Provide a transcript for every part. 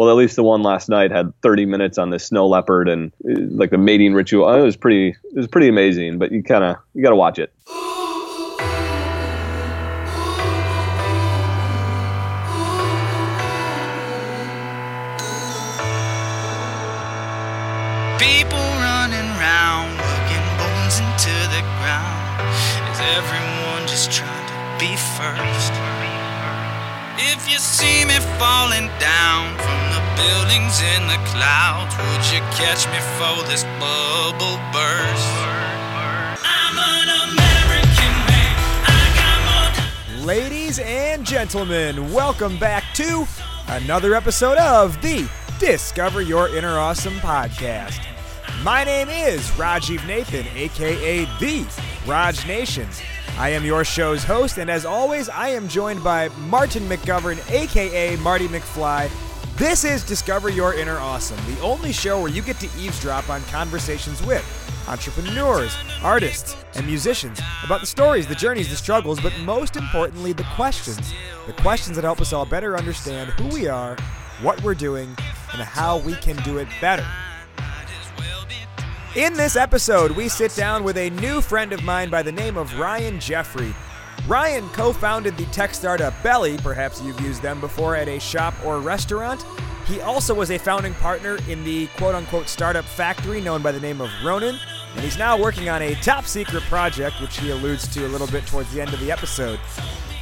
well, at least the one last night had 30 minutes on this snow leopard and uh, like the mating ritual. It was pretty, it was pretty amazing. But you kind of you got to watch it. People running round, looking bones into the ground. Is everyone just trying to be first? If you see me falling down buildings in the clouds, would you catch me for this bubble burst? I'm an American man. More. Ladies and gentlemen, welcome back to another episode of the Discover Your Inner Awesome podcast. My name is Rajiv Nathan, aka The Raj Nation. I am your show's host, and as always, I am joined by Martin McGovern, aka Marty McFly. This is Discover Your Inner Awesome, the only show where you get to eavesdrop on conversations with entrepreneurs, artists, and musicians about the stories, the journeys, the struggles, but most importantly, the questions. The questions that help us all better understand who we are, what we're doing, and how we can do it better. In this episode, we sit down with a new friend of mine by the name of Ryan Jeffrey. Ryan co founded the tech startup Belly, perhaps you've used them before at a shop or restaurant. He also was a founding partner in the quote unquote startup factory known by the name of Ronin, and he's now working on a top secret project, which he alludes to a little bit towards the end of the episode.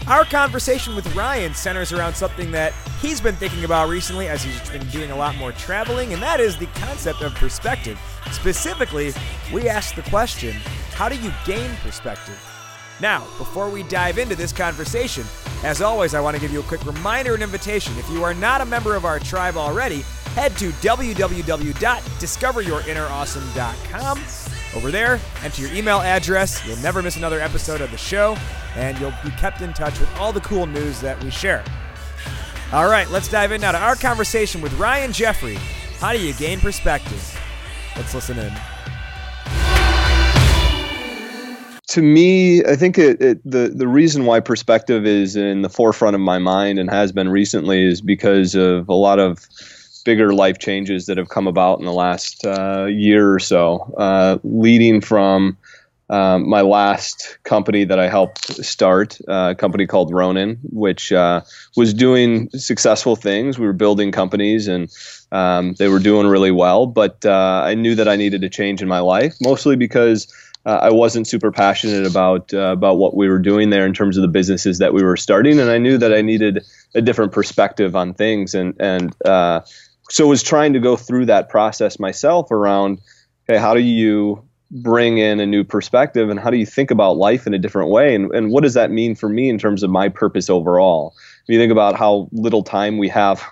Our conversation with Ryan centers around something that he's been thinking about recently as he's been doing a lot more traveling, and that is the concept of perspective. Specifically, we ask the question how do you gain perspective? Now, before we dive into this conversation, as always, I want to give you a quick reminder and invitation. If you are not a member of our tribe already, head to www.discoveryourinnerawesome.com. Over there, enter your email address. You'll never miss another episode of the show, and you'll be kept in touch with all the cool news that we share. All right, let's dive in now to our conversation with Ryan Jeffrey. How do you gain perspective? Let's listen in. To me, I think it, it, the the reason why perspective is in the forefront of my mind and has been recently is because of a lot of bigger life changes that have come about in the last uh, year or so, uh, leading from um, my last company that I helped start, uh, a company called Ronin, which uh, was doing successful things. We were building companies and um, they were doing really well, but uh, I knew that I needed a change in my life, mostly because uh, I wasn't super passionate about uh, about what we were doing there in terms of the businesses that we were starting, and I knew that I needed a different perspective on things, and and uh, so was trying to go through that process myself around, okay, how do you bring in a new perspective, and how do you think about life in a different way, and and what does that mean for me in terms of my purpose overall? If you think about how little time we have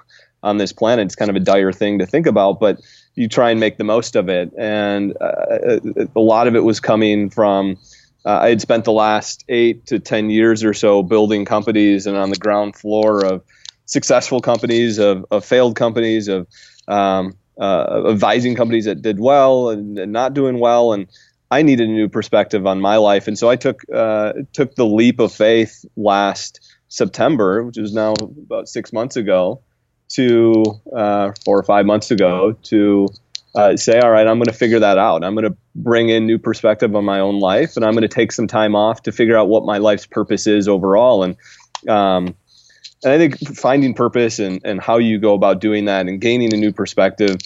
on this planet, it's kind of a dire thing to think about, but you try and make the most of it. And uh, a lot of it was coming from uh, I had spent the last eight to 10 years or so building companies and on the ground floor of successful companies, of, of failed companies, of um, uh, advising companies that did well and, and, not doing well. And I needed a new perspective on my life. And so I took, uh, took the leap of faith last September, which is now about six months ago to uh, four or five months ago to uh, say, all right, I'm going to figure that out. I'm going to bring in new perspective on my own life, and I'm going to take some time off to figure out what my life's purpose is overall. And um, and I think finding purpose and, and how you go about doing that and gaining a new perspective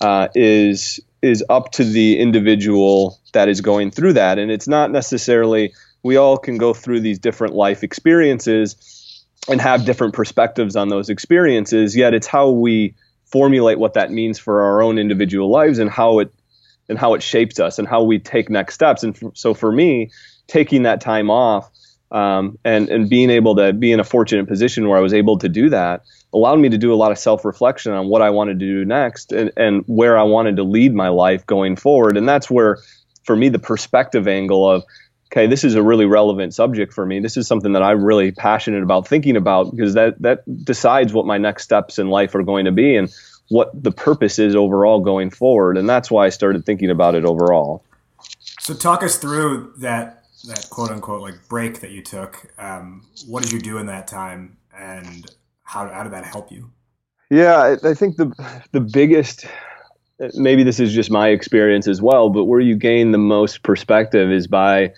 uh, is is up to the individual that is going through that. And it's not necessarily we all can go through these different life experiences and have different perspectives on those experiences. Yet it's how we formulate what that means for our own individual lives and how it and how it shapes us and how we take next steps. And f- so for me, taking that time off um, and and being able to be in a fortunate position where I was able to do that allowed me to do a lot of self reflection on what I wanted to do next and, and where I wanted to lead my life going forward. And that's where, for me, the perspective angle of okay, this is a really relevant subject for me. This is something that I'm really passionate about thinking about because that that decides what my next steps in life are going to be and what the purpose is overall going forward. And that's why I started thinking about it overall. So talk us through that that quote unquote like break that you took. Um, what did you do in that time, and how how did that help you? Yeah, I, I think the the biggest maybe this is just my experience as well, but where you gain the most perspective is by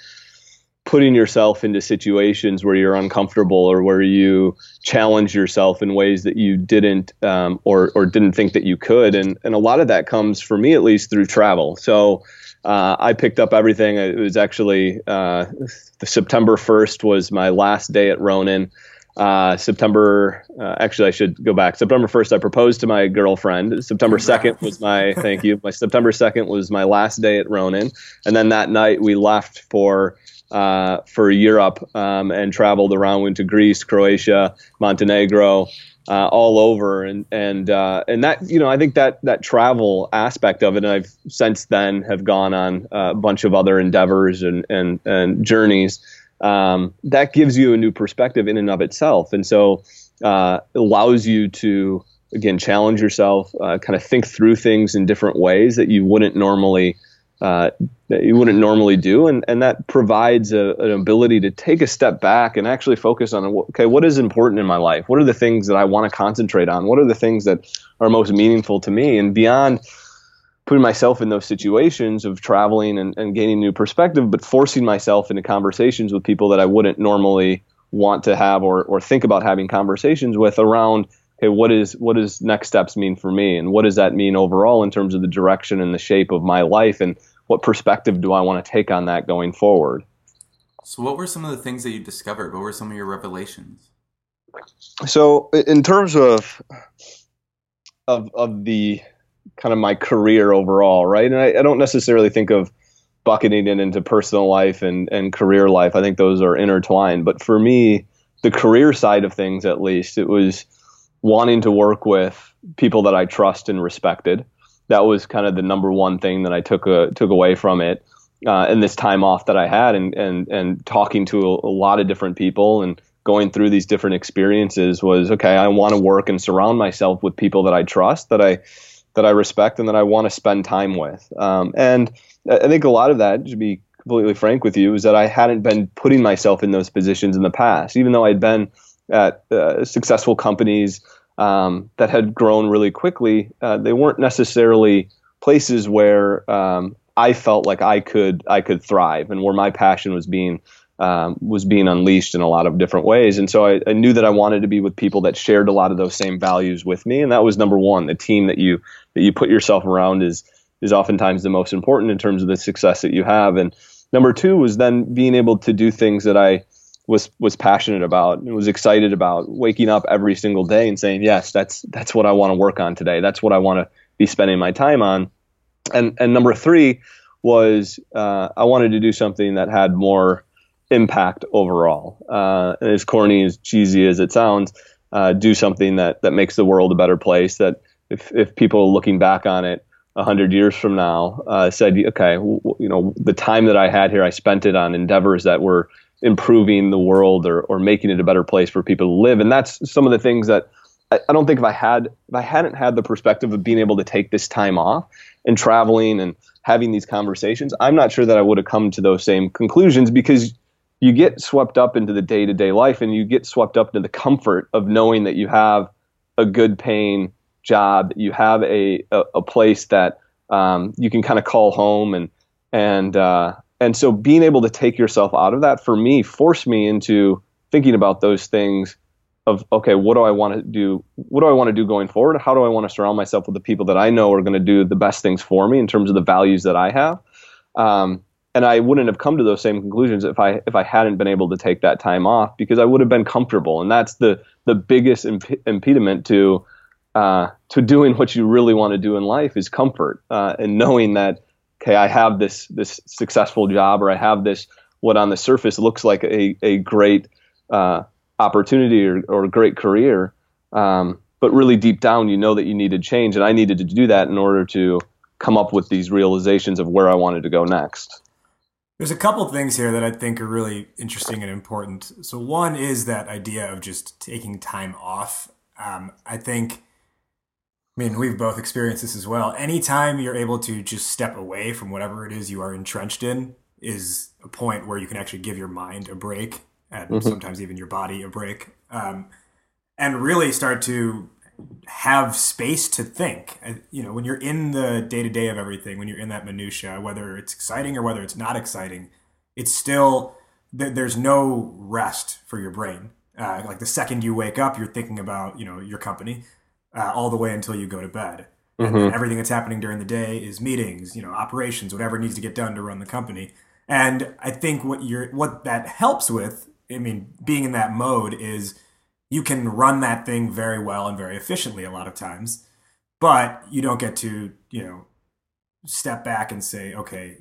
putting yourself into situations where you're uncomfortable or where you challenge yourself in ways that you didn't um, or or didn't think that you could, and and a lot of that comes for me at least through travel. So. Uh, I picked up everything. It was actually uh, September 1st was my last day at Ronin. Uh, September, uh, actually, I should go back. September 1st, I proposed to my girlfriend. September 2nd was my, thank you. My September 2nd was my last day at Ronin. And then that night we left for, uh, for Europe, um, and traveled around, went to Greece, Croatia, Montenegro, uh, all over. And, and, uh, and that, you know, I think that, that travel aspect of it, and I've since then have gone on a bunch of other endeavors and, and, and journeys um, that gives you a new perspective in and of itself. And so uh, allows you to, again, challenge yourself, uh, kind of think through things in different ways that you wouldn't normally. Uh, that you wouldn't normally do, and, and that provides a, an ability to take a step back and actually focus on okay, what is important in my life? What are the things that I want to concentrate on? What are the things that are most meaningful to me? And beyond putting myself in those situations of traveling and, and gaining new perspective, but forcing myself into conversations with people that I wouldn't normally want to have or, or think about having conversations with around okay what is what does next steps mean for me and what does that mean overall in terms of the direction and the shape of my life and what perspective do I want to take on that going forward so what were some of the things that you discovered what were some of your revelations so in terms of of of the kind of my career overall, right? And I, I, don't necessarily think of bucketing it into personal life and, and career life. I think those are intertwined. But for me, the career side of things, at least, it was wanting to work with people that I trust and respected. That was kind of the number one thing that I took a, uh, took away from it. Uh, and this time off that I had, and and and talking to a, a lot of different people and going through these different experiences was okay. I want to work and surround myself with people that I trust, that I that I respect and that I want to spend time with. Um, and I think a lot of that, to be completely frank with you, is that I hadn't been putting myself in those positions in the past, even though I'd been at uh, successful companies um, that had grown really quickly. Uh, they weren't necessarily places where um, I felt like I could I could thrive and where my passion was being um, was being unleashed in a lot of different ways. And so I, I, knew that I wanted to be with people that shared a lot of those same values with me. And that was number one. The team that you that you put yourself around is is oftentimes the most important in terms of the success that you have. And number two was then being able to do things that I was was passionate about and was excited about. Waking up every single day and saying, "Yes, that's that's what I want to work on today. That's what I want to be spending my time on." And and number three was uh, I wanted to do something that had more impact overall. Uh, and as corny as cheesy as it sounds, uh, do something that that makes the world a better place. That if if people looking back on it hundred years from now uh, said, okay, w- you know, the time that I had here, I spent it on endeavors that were improving the world or or making it a better place for people to live. And that's some of the things that. I, I don't think if I had if I hadn't had the perspective of being able to take this time off and traveling and having these conversations, I'm not sure that I would have come to those same conclusions because you get swept up into the day to day life and you get swept up into the comfort of knowing that you have a good paying job, you have a, a, a place that um, you can kind of call home and, and, uh, and so being able to take yourself out of that for me forced me into thinking about those things of okay what do i want to do what do i want to do going forward? How do i want to surround myself with the people that i know are going to do the best things for me in terms of the values that i have? Um, and I wouldn't have come to those same conclusions if I if I hadn't been able to take that time off because I would have been comfortable, and that's the the biggest imp- impediment to uh, to doing what you really want to do in life is comfort uh, and knowing that okay, I have this this successful job or I have this what on the surface looks like a a great uh, opportunity or, or a great career, um, but really deep down you know that you needed change, and I needed to do that in order to come up with these realizations of where I wanted to go next. There's a couple things here that I think are really interesting and important. So one is that idea of just taking time off. Um, I think, I mean, we've both experienced this as well. Anytime you're able to just step away from whatever it is you are entrenched in is a point where you can actually give your mind a break and mm-hmm. sometimes even your body a break. Um, and really start to have space to think. You know, when you're in the day to day of everything, when you're in that minutia, whether it's exciting or whether it's not exciting, it's still there's no rest for your brain. Uh, like the second you wake up, you're thinking about you know your company uh, all the way until you go to bed. Mm-hmm. And everything that's happening during the day is meetings, you know, operations, whatever needs to get done to run the company. And I think what you're what that helps with, I mean, being in that mode is you can run that thing very well and very efficiently a lot of times, but you don't get to, you know, step back and say, okay,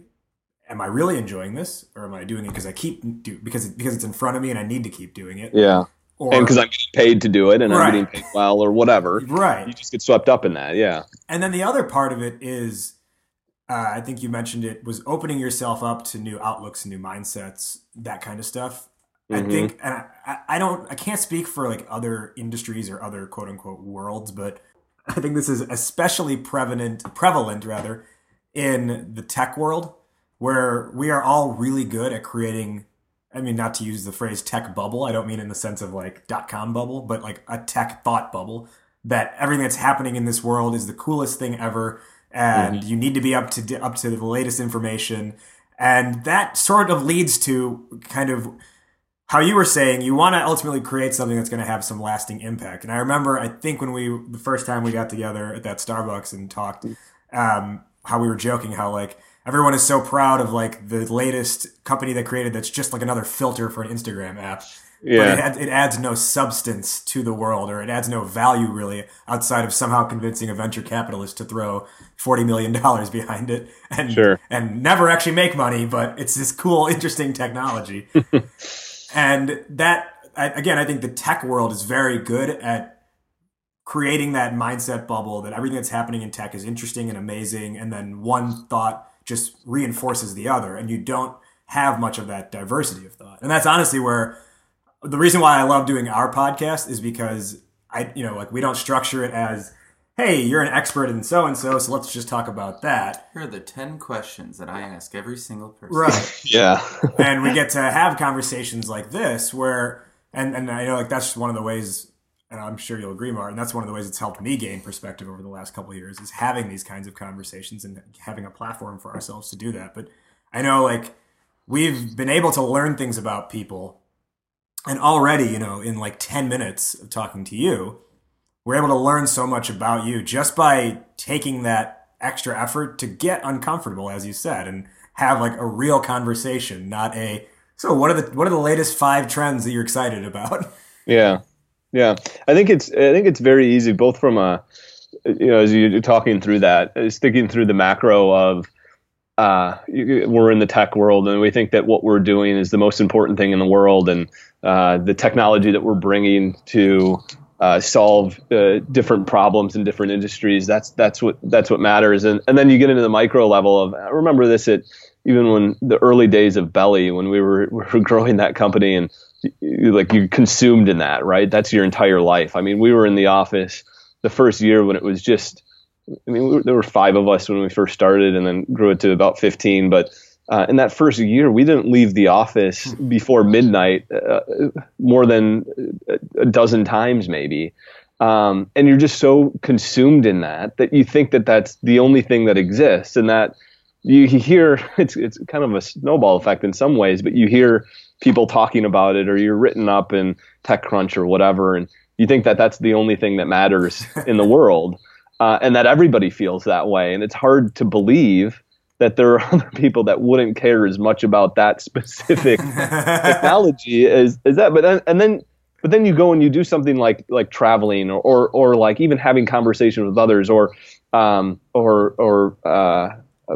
am I really enjoying this or am I doing it because I keep do because because it's in front of me and I need to keep doing it? Yeah. Or, and because I'm getting paid to do it and right. I'm getting paid well or whatever. Right. You just get swept up in that. Yeah. And then the other part of it is, uh, I think you mentioned it was opening yourself up to new outlooks and new mindsets, that kind of stuff. Mm-hmm. I think, and I, I don't, I can't speak for like other industries or other quote unquote worlds, but I think this is especially prevalent, prevalent rather, in the tech world where we are all really good at creating I mean, not to use the phrase tech bubble. I don't mean in the sense of like dot com bubble, but like a tech thought bubble that everything that's happening in this world is the coolest thing ever. And mm-hmm. you need to be up to, up to the latest information. And that sort of leads to kind of how you were saying you want to ultimately create something that's going to have some lasting impact. And I remember, I think when we, the first time we got together at that Starbucks and talked, um, how we were joking, how like, everyone is so proud of like the latest company that created that's just like another filter for an Instagram app. Yeah. But it, it, adds no substance to the world or it adds no value really outside of somehow convincing a venture capitalist to throw $40 million behind it and, sure. and never actually make money, but it's this cool, interesting technology. and that, again, I think the tech world is very good at creating that mindset bubble that everything that's happening in tech is interesting and amazing. And then one thought just reinforces the other, and you don't have much of that diversity of thought. And that's honestly where the reason why I love doing our podcast is because I, you know, like we don't structure it as, hey, you're an expert in so and so, so let's just talk about that. Here are the 10 questions that I ask every single person. Right. yeah. and we get to have conversations like this where, and, and I know like that's just one of the ways and I'm sure you'll agree, Martin. That's one of the ways it's helped me gain perspective over the last couple years is having these kinds of conversations and having a platform for ourselves to do that. But I know like we've been able to learn things about people, and already, you know, in like ten minutes of talking to you, we're able to learn so much about you just by taking that extra effort to get uncomfortable, as you said, and have like a real conversation, not a so what are the what are the latest five trends that you're excited about? Yeah. Yeah, I think it's I think it's very easy, both from a you know as you're talking through that, sticking through the macro of uh, we're in the tech world and we think that what we're doing is the most important thing in the world, and uh, the technology that we're bringing to uh, solve uh, different problems in different industries. That's that's what that's what matters. And and then you get into the micro level of I remember this at even when the early days of Belly when we were we were growing that company and like you're consumed in that, right? That's your entire life. I mean, we were in the office the first year when it was just, I mean, we were, there were five of us when we first started and then grew it to about 15. But uh, in that first year, we didn't leave the office before midnight uh, more than a dozen times, maybe. Um, and you're just so consumed in that that you think that that's the only thing that exists and that you hear it's it's kind of a snowball effect in some ways, but you hear people talking about it or you're written up in TechCrunch or whatever, and you think that that's the only thing that matters in the world, uh, and that everybody feels that way, and it's hard to believe that there are other people that wouldn't care as much about that specific technology as, as that. But then, and then, but then you go and you do something like like traveling or or, or like even having conversation with others or um, or or uh,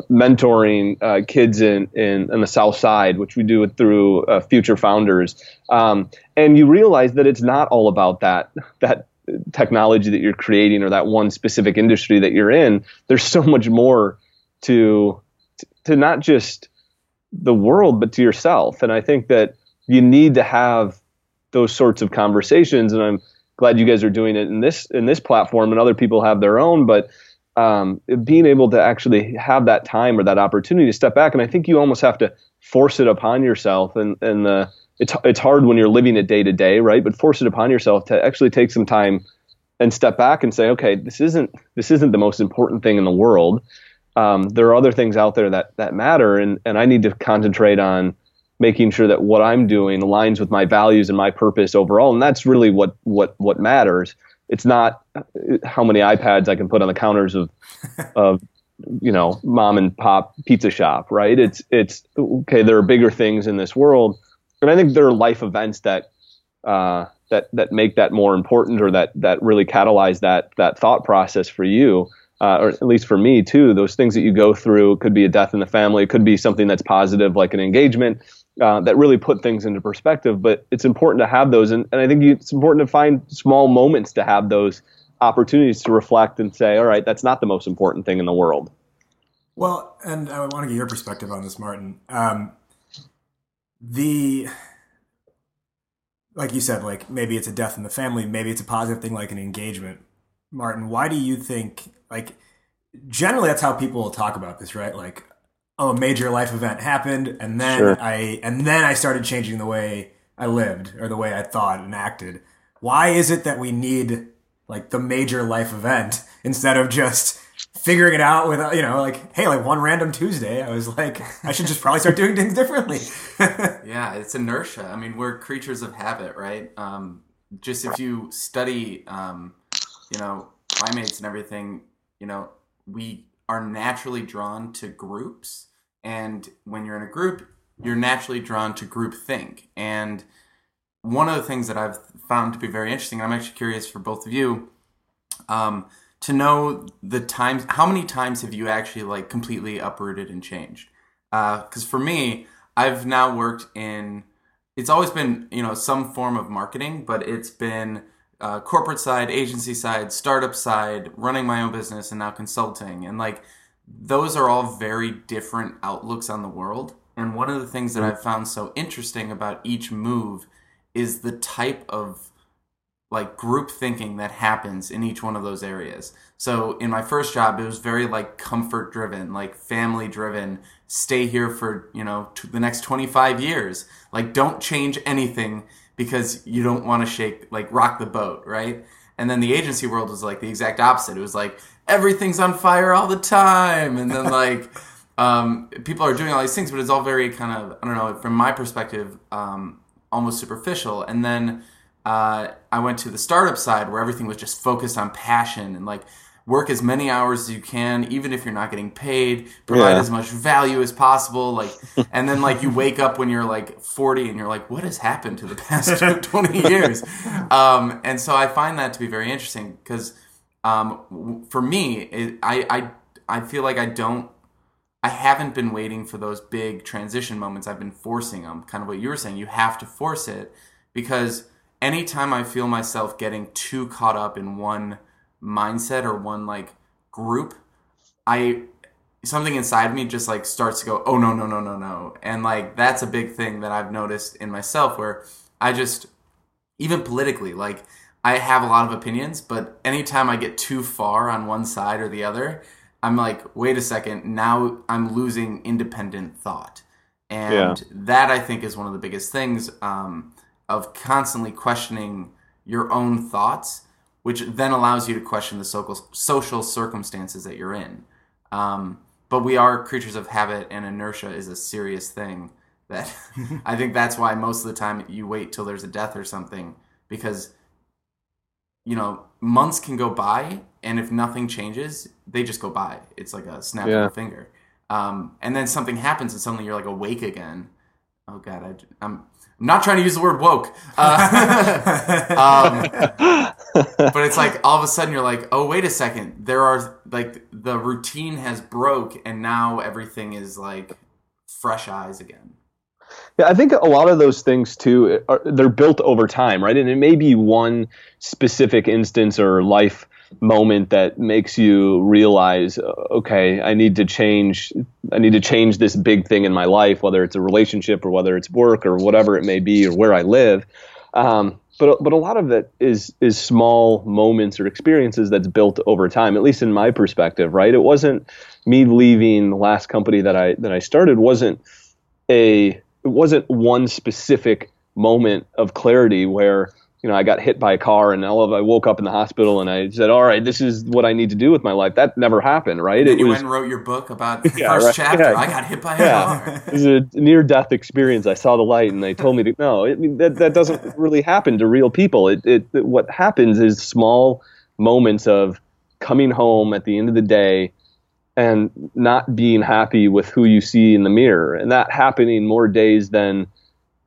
mentoring uh, kids in, in, in the South Side, which we do through uh, Future Founders, um, and you realize that it's not all about that that technology that you're creating or that one specific industry that you're in. There's so much more to to not just the world, but to yourself. And I think that you need to have those sorts of conversations. And I'm glad you guys are doing it in this in this platform, and other people have their own, but um, being able to actually have that time or that opportunity to step back. And I think you almost have to force it upon yourself. And, and the, it's, it's hard when you're living it day to day, right? But force it upon yourself to actually take some time and step back and say, okay, this isn't this isn't the most important thing in the world. Um, there are other things out there that that matter, and and I need to concentrate on making sure that what I'm doing aligns with my values and my purpose overall, and that's really what what what matters. It's not how many iPads I can put on the counters of of you know mom and pop pizza shop, right? It's it's okay. There are bigger things in this world, and I think there are life events that. Uh, that that make that more important or that that really catalyze that that thought process for you uh, or at least for me too those things that you go through could be a death in the family it could be something that's positive like an engagement uh, that really put things into perspective but it's important to have those and, and i think you, it's important to find small moments to have those opportunities to reflect and say all right that's not the most important thing in the world well and i want to get your perspective on this martin um, the like you said, like maybe it's a death in the family, maybe it's a positive thing like an engagement. Martin, why do you think like generally that's how people will talk about this, right? Like, oh, a major life event happened, and then sure. I and then I started changing the way I lived or the way I thought and acted. Why is it that we need like the major life event instead of just figuring it out with you know like hey like one random tuesday i was like i should just probably start doing things differently yeah it's inertia i mean we're creatures of habit right um, just if you study um, you know primates and everything you know we are naturally drawn to groups and when you're in a group you're naturally drawn to group think and one of the things that i've found to be very interesting i'm actually curious for both of you um, to know the times how many times have you actually like completely uprooted and changed? Because uh, for me i've now worked in it's always been you know some form of marketing but it's been uh, corporate side agency side startup side running my own business and now consulting and like those are all very different outlooks on the world and one of the things that i've found so interesting about each move is the type of like group thinking that happens in each one of those areas. So in my first job, it was very like comfort driven, like family driven. Stay here for you know t- the next twenty five years. Like don't change anything because you don't want to shake like rock the boat, right? And then the agency world was like the exact opposite. It was like everything's on fire all the time, and then like. Um, people are doing all these things, but it's all very kind of I don't know. From my perspective, um, almost superficial. And then uh, I went to the startup side where everything was just focused on passion and like work as many hours as you can, even if you're not getting paid, provide yeah. as much value as possible. Like, and then like you wake up when you're like 40 and you're like, what has happened to the past 20 years? Um, and so I find that to be very interesting because um, for me, it, I, I, I feel like I don't, I haven't been waiting for those big transition moments. I've been forcing them, kind of what you were saying. You have to force it because anytime I feel myself getting too caught up in one mindset or one like group, I something inside me just like starts to go, oh no, no, no, no, no. And like that's a big thing that I've noticed in myself where I just even politically, like I have a lot of opinions, but anytime I get too far on one side or the other, I'm like, wait a second, now I'm losing independent thought. And yeah. that I think is one of the biggest things. Um, of constantly questioning your own thoughts, which then allows you to question the social social circumstances that you're in. Um, but we are creatures of habit, and inertia is a serious thing. That I think that's why most of the time you wait till there's a death or something because you know months can go by, and if nothing changes, they just go by. It's like a snap yeah. of a finger. Um, and then something happens, and suddenly you're like awake again. Oh God, I, I'm I'm not trying to use the word woke. Uh, um, but it's like all of a sudden you're like, oh, wait a second. There are like the routine has broke and now everything is like fresh eyes again. Yeah, I think a lot of those things too are they're built over time, right? And it may be one specific instance or life moment that makes you realize okay i need to change i need to change this big thing in my life whether it's a relationship or whether it's work or whatever it may be or where i live. Um, but but a lot of it is is small moments or experiences that's built over time at least in my perspective right? It wasn't me leaving the last company that i that i started wasn't a it wasn't one specific moment of clarity where you know, I got hit by a car and all of I woke up in the hospital and I said, all right, this is what I need to do with my life. That never happened, right? Then it you was, went and wrote your book about the Yeah, first right, chapter. yeah. I got hit by a Yeah. car. it was a near death experience. I saw the light and they told me to no, I mean, that, that doesn't really happen to real people. It, it, it, what happens is small moments of coming home at the end of the day and not being happy with who you see in the mirror and that happening more days than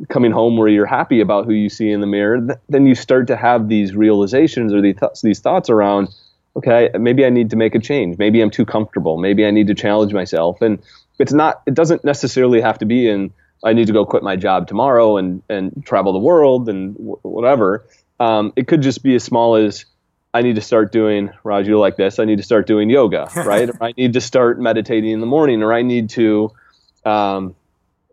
coming home where you're happy about who you see in the mirror th- then you start to have these realizations or these, th- these thoughts around okay maybe i need to make a change maybe i'm too comfortable maybe i need to challenge myself and it's not it doesn't necessarily have to be in i need to go quit my job tomorrow and and travel the world and w- whatever um, it could just be as small as I need to start doing, Raj, you like this. I need to start doing yoga, right? or I need to start meditating in the morning, or I need to, um,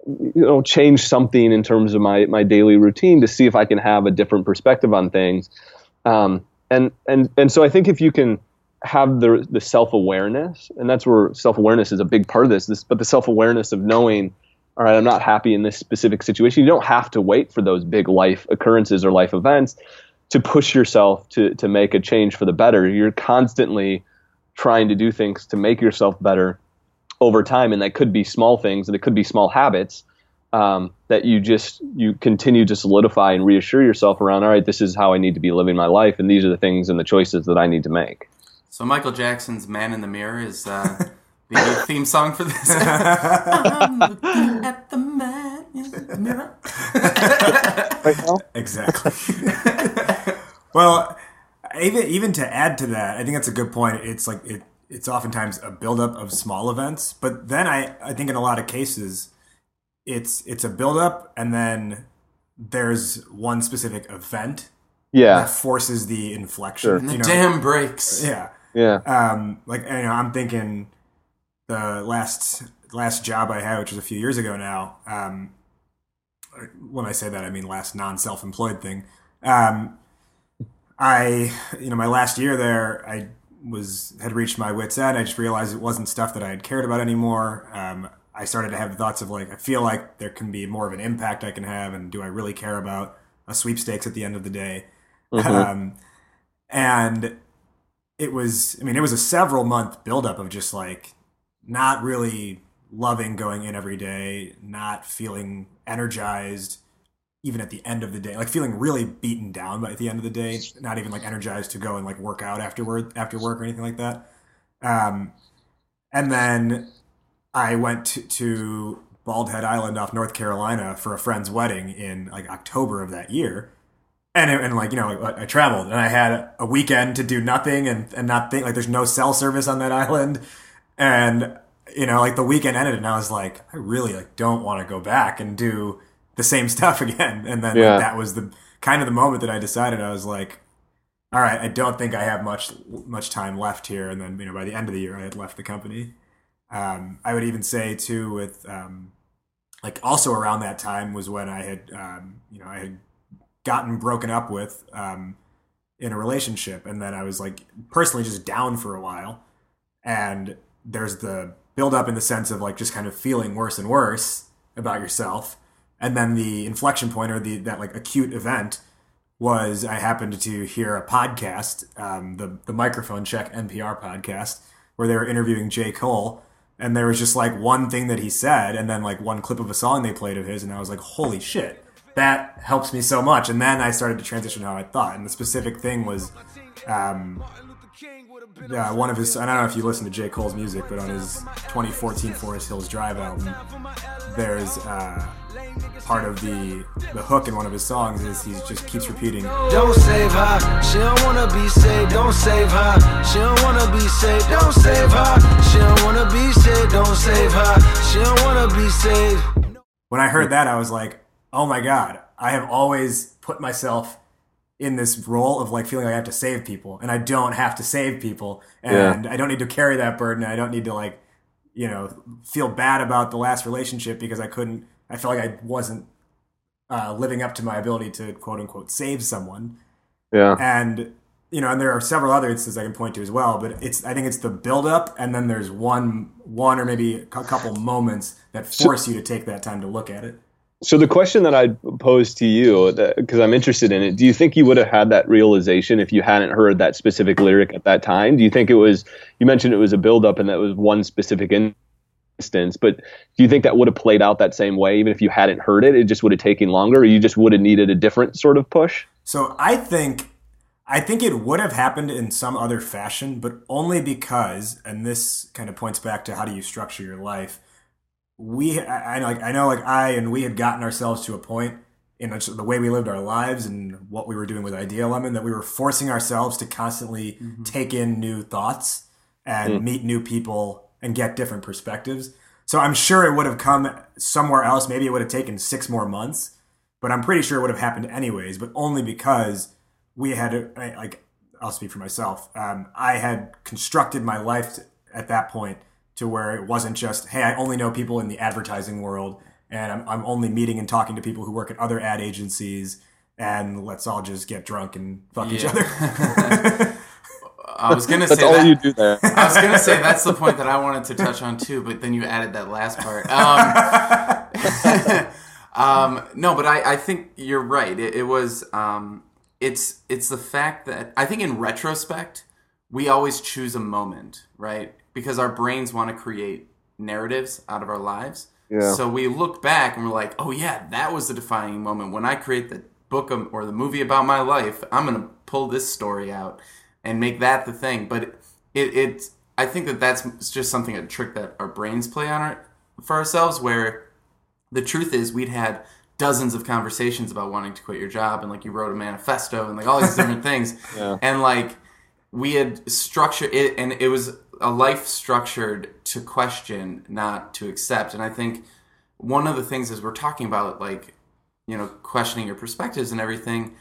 you know, change something in terms of my my daily routine to see if I can have a different perspective on things. Um, and and and so I think if you can have the the self awareness, and that's where self awareness is a big part of this. This, but the self awareness of knowing, all right, I'm not happy in this specific situation. You don't have to wait for those big life occurrences or life events to push yourself to to make a change for the better. You're constantly trying to do things to make yourself better over time, and that could be small things, and it could be small habits um, that you just you continue to solidify and reassure yourself around. All right, this is how I need to be living my life, and these are the things and the choices that I need to make. So Michael Jackson's "Man in the Mirror" is uh, the theme song for this. I'm looking at the man in the mirror. Exactly. well, even even to add to that, I think that's a good point. It's like it it's oftentimes a buildup of small events, but then I I think in a lot of cases it's it's a buildup and then there's one specific event Yeah, that forces the inflection. Sure. And the you know? dam breaks. Yeah. yeah, um, like you know, I'm thinking the last last job I had, which was a few years ago now. Um, when I say that, I mean last non self employed thing. Um, I you know my last year there, I was had reached my wits end. I just realized it wasn't stuff that I had cared about anymore. Um, I started to have thoughts of like I feel like there can be more of an impact I can have, and do I really care about a sweepstakes at the end of the day? Um, and it was i mean it was a several month buildup of just like not really loving going in every day not feeling energized even at the end of the day like feeling really beaten down by the end of the day not even like energized to go and like work out afterward after work or anything like that. Um, and then i went to, to bald head island off north carolina for a friend's wedding in like october of that year. And, and like you know I, I traveled and I had a weekend to do nothing and, and not think like there's no cell service on that island. And you know like the weekend ended and I was like I really like don't want to go back and do the same stuff again. And then Yeah. like, that was the kind of the moment that I decided I was like all right I don't think I have much much time left here. And then you know by the end of the year I had left the company. Um, I would even say too with um, like also around that time was when I had um, you know I had gotten broken up with um, in a relationship, and then I was like personally just down for a while, and there's the build up in the sense of like just kind of feeling worse and worse about yourself, and then the inflection point or the that like acute event was I happened to hear a podcast, um, the the microphone check NPR podcast, where they were interviewing J Cole. And there was just like one thing that he said, and then like one clip of a song they played of his, and I was like, "Holy shit!" that helps me so much. And then I started to transition how I thought. And the specific thing was um, uh, one of his, I don't know if you listen to J. Cole's music, but on his 2014 Forest Hills Drive album, there's uh, part of the the hook in one of his songs is he just keeps repeating, Don't save her. She don't wanna be saved. Don't save her. She don't wanna be saved. Don't save her. She don't wanna be saved. Don't save her. She don't wanna be saved. when I heard that, I was like, oh my God, I have always put myself in this role of like feeling like I have to save people, and I don't have to save people, and I don't need to carry that burden. I don't need to like, you know, feel bad about the last relationship because I couldn't. I felt like I wasn't uh, living up to my ability to quote unquote save someone, yeah, and you know, and there are several other instances I can point to as well. But it's I think it's the buildup, and then there's one one or maybe a couple moments that force you to take that time to look at it. So the question that I'd pose to you, because I'm interested in it, do you think you would have had that realization if you hadn't heard that specific lyric at that time? Do you think it was? You mentioned it was a buildup, and that was one specific instance. But do you think that would have played out that same way, even if you hadn't heard it? It just would have taken longer, or you just would have needed a different sort of push? So I think I think it would have happened in some other fashion, but only because, and this kind of points back to how do you structure your life. We, I, I like, I know, like I and we had gotten ourselves to a point in the way we lived our lives and what we were doing with Idea Lemon that we were forcing ourselves to constantly mm-hmm. take in new thoughts and mm. meet new people and get different perspectives. So I'm sure it would have come somewhere else. Maybe it would have taken six more months, but I'm pretty sure it would have happened anyways. But only because we had like I'll speak for myself. Um, I had constructed my life at that point to where it wasn't just hey, I only know people in the advertising world, and I'm, I'm only meeting and talking to people who work at other ad agencies, and let's all just get drunk and fuck yeah. each other. I was gonna say all that, you do there. I was gonna say that's the point that I wanted to touch on too, but then you added that last part. Um, um, no, but I, I think you're right. It, it was um, it's it's the fact that I think in retrospect we always choose a moment, right? Because our brains want to create narratives out of our lives. Yeah. So we look back and we're like, "Oh yeah, that was the defining moment when I create the book or the movie about my life. I'm gonna pull this story out and make that the thing." But it, it, it I think that that's just something a trick that our brains play on our, for ourselves. Where the truth is, we'd had dozens of conversations about wanting to quit your job and like you wrote a manifesto and like all these different things yeah. and like we had structured it and it was a life structured to question not to accept and i think one of the things is we're talking about like you know questioning your perspectives and everything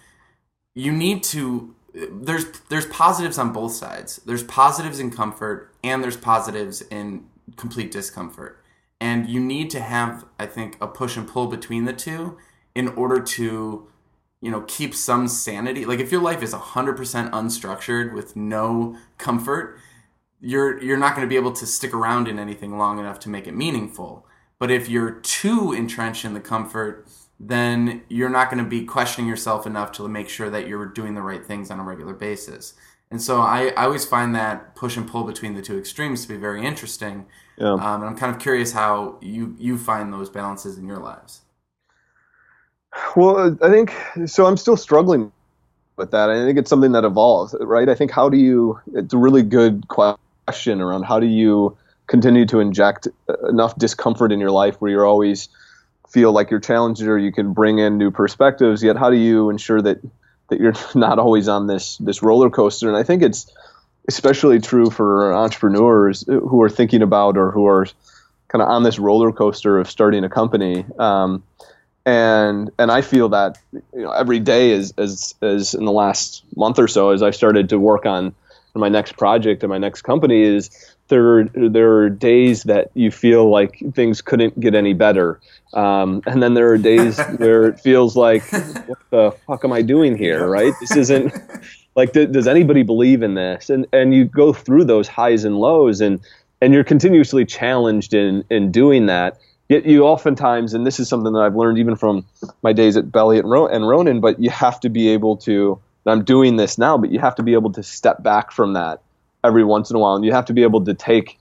you need to there's there's positives on both sides. There's positives in comfort and there's positives in complete discomfort. And you need to have i think a push and pull between the two in order to you know keep some sanity. Like if your life is 100% unstructured with no comfort you're you're not going to be able to stick around in anything long enough to make it meaningful. But if you're too entrenched in the comfort then you're not going to be questioning yourself enough to make sure that you're doing the right things on a regular basis and so I, I always find that push and pull between the two extremes to be very interesting yeah. Um, and I'm kind of curious how you you find those balances in your lives. Well, I think so. I'm still struggling with that. I think it's something that evolves, right? I think how do you? It's a really good question around how do you continue to inject enough discomfort in your life where you're always feel like you're challenged or you can bring in new perspectives. Yet, how do you ensure that that you're not always on this this roller coaster? And I think it's especially true for entrepreneurs who are thinking about or who are kind of on this roller coaster of starting a company. Um, and and I feel that you know every day is as as in the last month or so as I started to work on my next project and my next company is there are, there are days that you feel like things couldn't get any better, um, and then there are days where it feels like what the fuck am I doing here? Right? This isn't like th- does anybody believe in this and and you go through those highs and lows and and you're continuously challenged in in doing that yet you oftentimes and this is something that i've learned even from my days at belly and, Ro- and ronin but you have to be able to i'm doing this now but you have to be able to step back from that every once in a while and you have to be able to take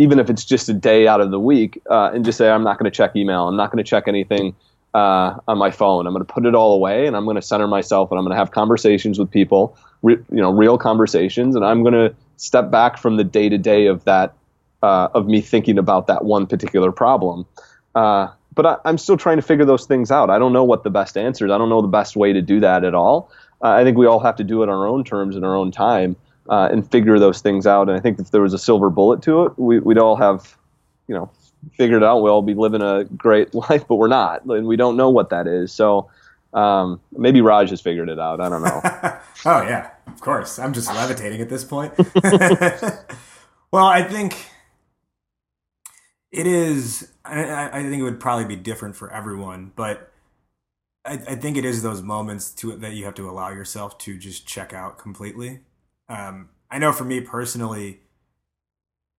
even if it's just a day out of the week uh, and just say i'm not going to check email i'm not going to check anything uh, on my phone i'm going to put it all away and i'm going to center myself and i'm going to have conversations with people re, you know real conversations, and I'm going to step back from the day to day of that uh, of me thinking about that one particular problem. Uh, but I, am still trying to figure those things out. I don't know what the best answer is. I don't know the best way to do that at all. Uh, I think we all have to do it on our own terms in our own time uh, and figure those things out. And I think if there was a silver bullet to it, we, would all have, you know, figured it out. We'll all be living a great life, but we're not, and we don't know what that is. So um, maybe Raj has figured it out. I don't know. oh yeah, of course. I'm just levitating at this point. well, I think it is. I, I, think it would probably be different for everyone, but I, I, think it is those moments to that you have to allow yourself to just check out completely. Um, I know for me personally,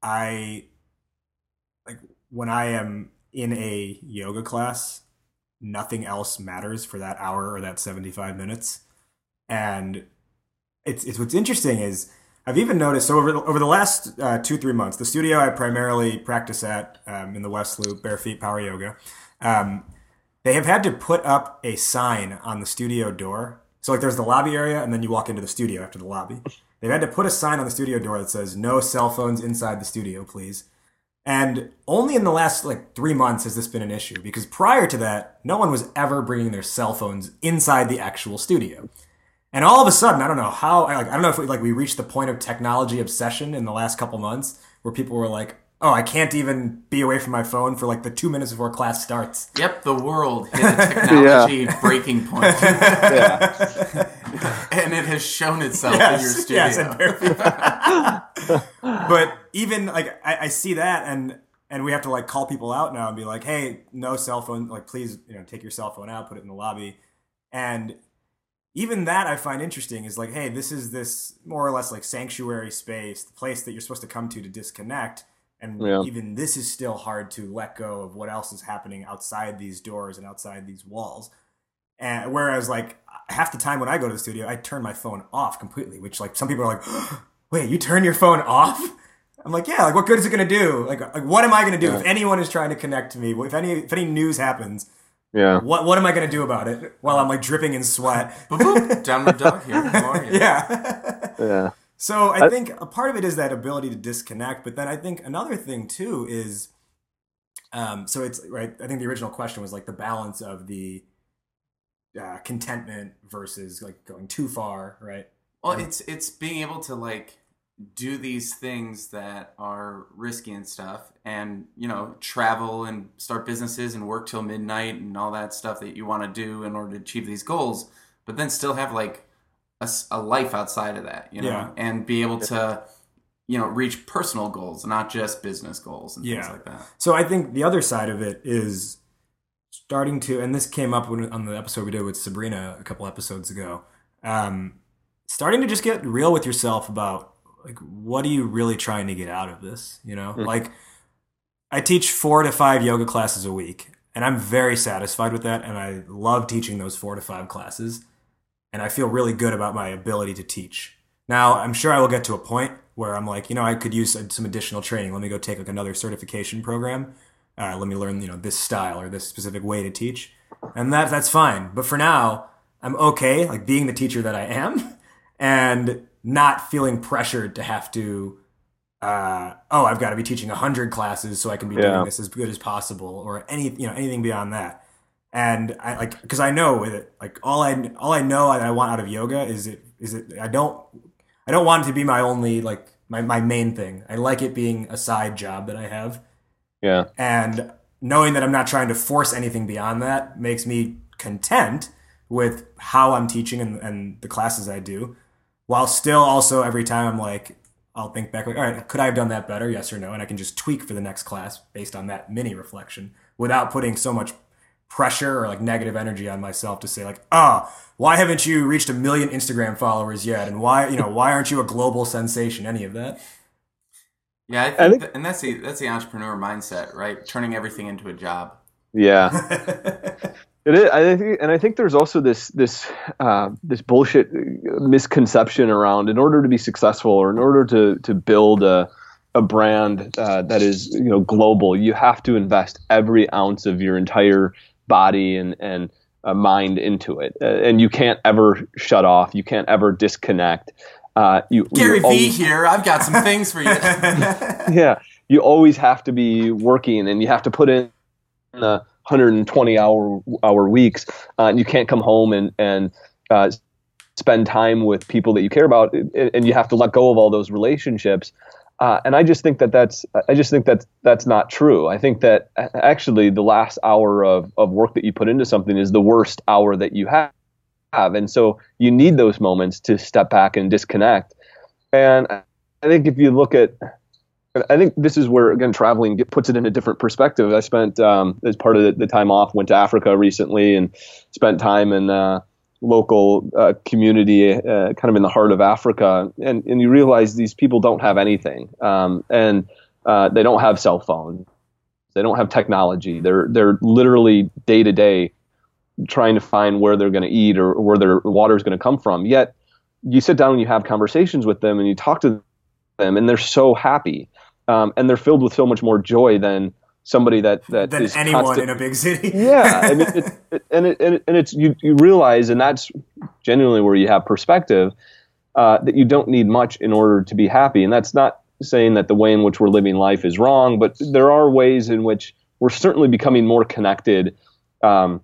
I like when I am in a yoga class nothing else matters for that hour or that 75 minutes. And it's, it's what's interesting is I've even noticed so over the, over the last uh, two three months, the studio I primarily practice at um, in the West Loop, Bare Feet Power Yoga, um, they have had to put up a sign on the studio door. So like there's the lobby area, and then you walk into the studio after the lobby. They've had to put a sign on the studio door that says "No cell phones inside the studio, please." And only in the last like three months has this been an issue because prior to that, no one was ever bringing their cell phones inside the actual studio. And all of a sudden, I don't know how, like, I don't know if we, like we reached the point of technology obsession in the last couple months where people were like, oh, I can't even be away from my phone for like the two minutes before class starts. Yep, the world hit a technology breaking point. Yeah. and it has shown itself Yes, in your studio. yes, but even like I, I see that and and we have to like call people out now and be like, hey, no cell phone, like please, you know, take your cell phone out, put it in the lobby. And even that I find interesting is like, hey, this is this more or less like sanctuary space, the place that you're supposed to come to to disconnect. And Yeah. even this is still hard to let go of what else is happening outside these doors and outside these walls. And whereas like half the time when I go to the studio, I turn my phone off completely, which like some people are like, wait, you turn your phone off? I'm like, yeah, like what good is it going to do? Like, like what am I going to do if anyone is trying to connect to me? If any if any news happens, Yeah. what what am I going to do about it while I'm like dripping in sweat? Boop, boop, downward dog here. How are you? yeah. Yeah. So I think a part of it is that ability to disconnect, but then I think another thing too is, um, so it's right. I think the original question was like the balance of the uh, contentment versus like going too far, right? Well, it's it's being able to like do these things that are risky and stuff, and you know, travel and start businesses and work till midnight and all that stuff that you want to do in order to achieve these goals, but then still have like a, s- a life outside of that, you know, Yeah. and be able to you know reach personal goals, not just business goals and things like that. So I think the other side of it is starting to, and this came up when, on the episode we did with Sabrina a couple episodes ago. Um, starting to just get real with yourself about like what are you really trying to get out of this? You know, like I teach four to five yoga classes a week, and I'm very satisfied with that, and I love teaching those four to five classes, and I feel really good about my ability to teach. Now, I'm sure I will get to a point where I'm like, you know, I could use some additional training. Let me go take like another certification program. Uh, let me learn, you know, this style or this specific way to teach, and that that's fine. But for now, I'm okay, like being the teacher that I am, and not feeling pressured to have to. Uh, oh, I've got to be teaching hundred classes so I can be Yeah. doing this as good as possible, or any, you know, anything beyond that. And I like because I know with it, like all I all I know that I want out of yoga is it is it I don't I don't want it to be my only like my, my main thing. I like it being a side job that I have. Yeah. And knowing that I'm not trying to force anything beyond that makes me content with how I'm teaching and, and the classes I do, while still also every time I'm like, I'll think back like, all right, could I have done that better? Yes or no? And I can just tweak for the next class based on that mini reflection without putting so much pressure or like negative energy on myself to say like, ah, why haven't you reached a million Instagram followers yet? And why, you know, why aren't you a global sensation? Any of that? Yeah, I think, I think- that- and that's the that's the entrepreneur mindset, right? Turning everything into a job. Yeah. It is, I think, and I think there's also this this uh, this bullshit misconception around in order to be successful or in order to to build a a brand uh, that is you know global, you have to invest every ounce of your entire body and and uh, mind into it, uh, and you can't ever shut off. You can't ever disconnect. Uh, you Gary you V always- here. I've got some things for you. yeah, you always have to be working, and you have to put in the 120 hour hour weeks, uh, and you can't come home and and uh, spend time with people that you care about, and, and you have to let go of all those relationships. Uh, and I just think that that's I just think that that's not true. I think that actually the last hour of, of work that you put into something is the worst hour that you have. And so you need those moments to step back and disconnect. And I think if you look at I think this is where again traveling get, puts it in a different perspective. I spent um, as part of the, the time off, went to Africa recently, and spent time in uh, local uh, community, uh, kind of in the heart of Africa, and and you realize these people don't have anything, um, and uh, they don't have cell phones, they don't have technology. They're they're literally day to day trying to find where they're going to eat or where their water is going to come from. Yet you sit down and you have conversations with them and you talk to them and they're so happy um, and they're filled with so much more joy than somebody that that than anyone constant- in a big city. yeah, I mean, it, it, and it, and, it, and it's you you realize, and that's genuinely where you have perspective uh, that you don't need much in order to be happy, and that's not saying that the way in which we're living life is wrong, but there are ways in which we're certainly becoming more connected um,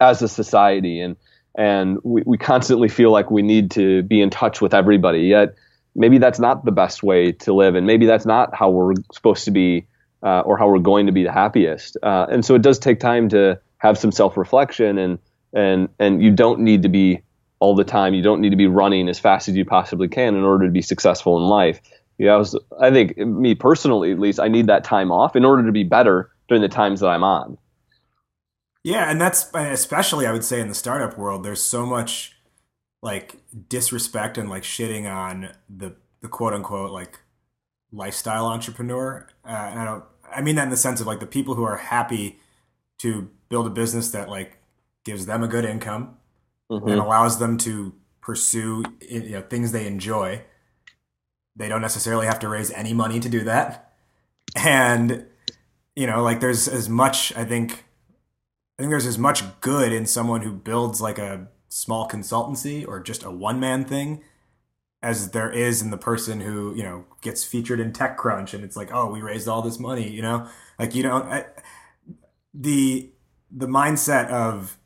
as a society, and and we, we constantly feel like we need to be in touch with everybody. Yet maybe that's not the best way to live, and maybe that's not how we're supposed to be uh, or how we're going to be the happiest. Uh, and so it does take time to have some self reflection, and and and you don't need to be all the time. You don't need to be running as fast as you possibly can in order to be successful in life. Yeah, I, was, I think me personally, at least, I need that time off in order to be better during the times that I'm on. Yeah, and that's especially I would say in the startup world. There's so much like disrespect and like shitting on the the quote unquote like lifestyle entrepreneur. Uh, and I don't. I mean that in the sense of like the people who are happy to build a business that like gives them a good income Mhm. and allows them to pursue you know things they enjoy. They don't necessarily have to raise any money to do that, and you know, like there's as much. I think, I think there's as much good in someone who builds like a small consultancy or just a one man thing as there is in the person who you know gets featured in TechCrunch and it's like, oh, we raised all this money. You know, like you don't I, the the mindset of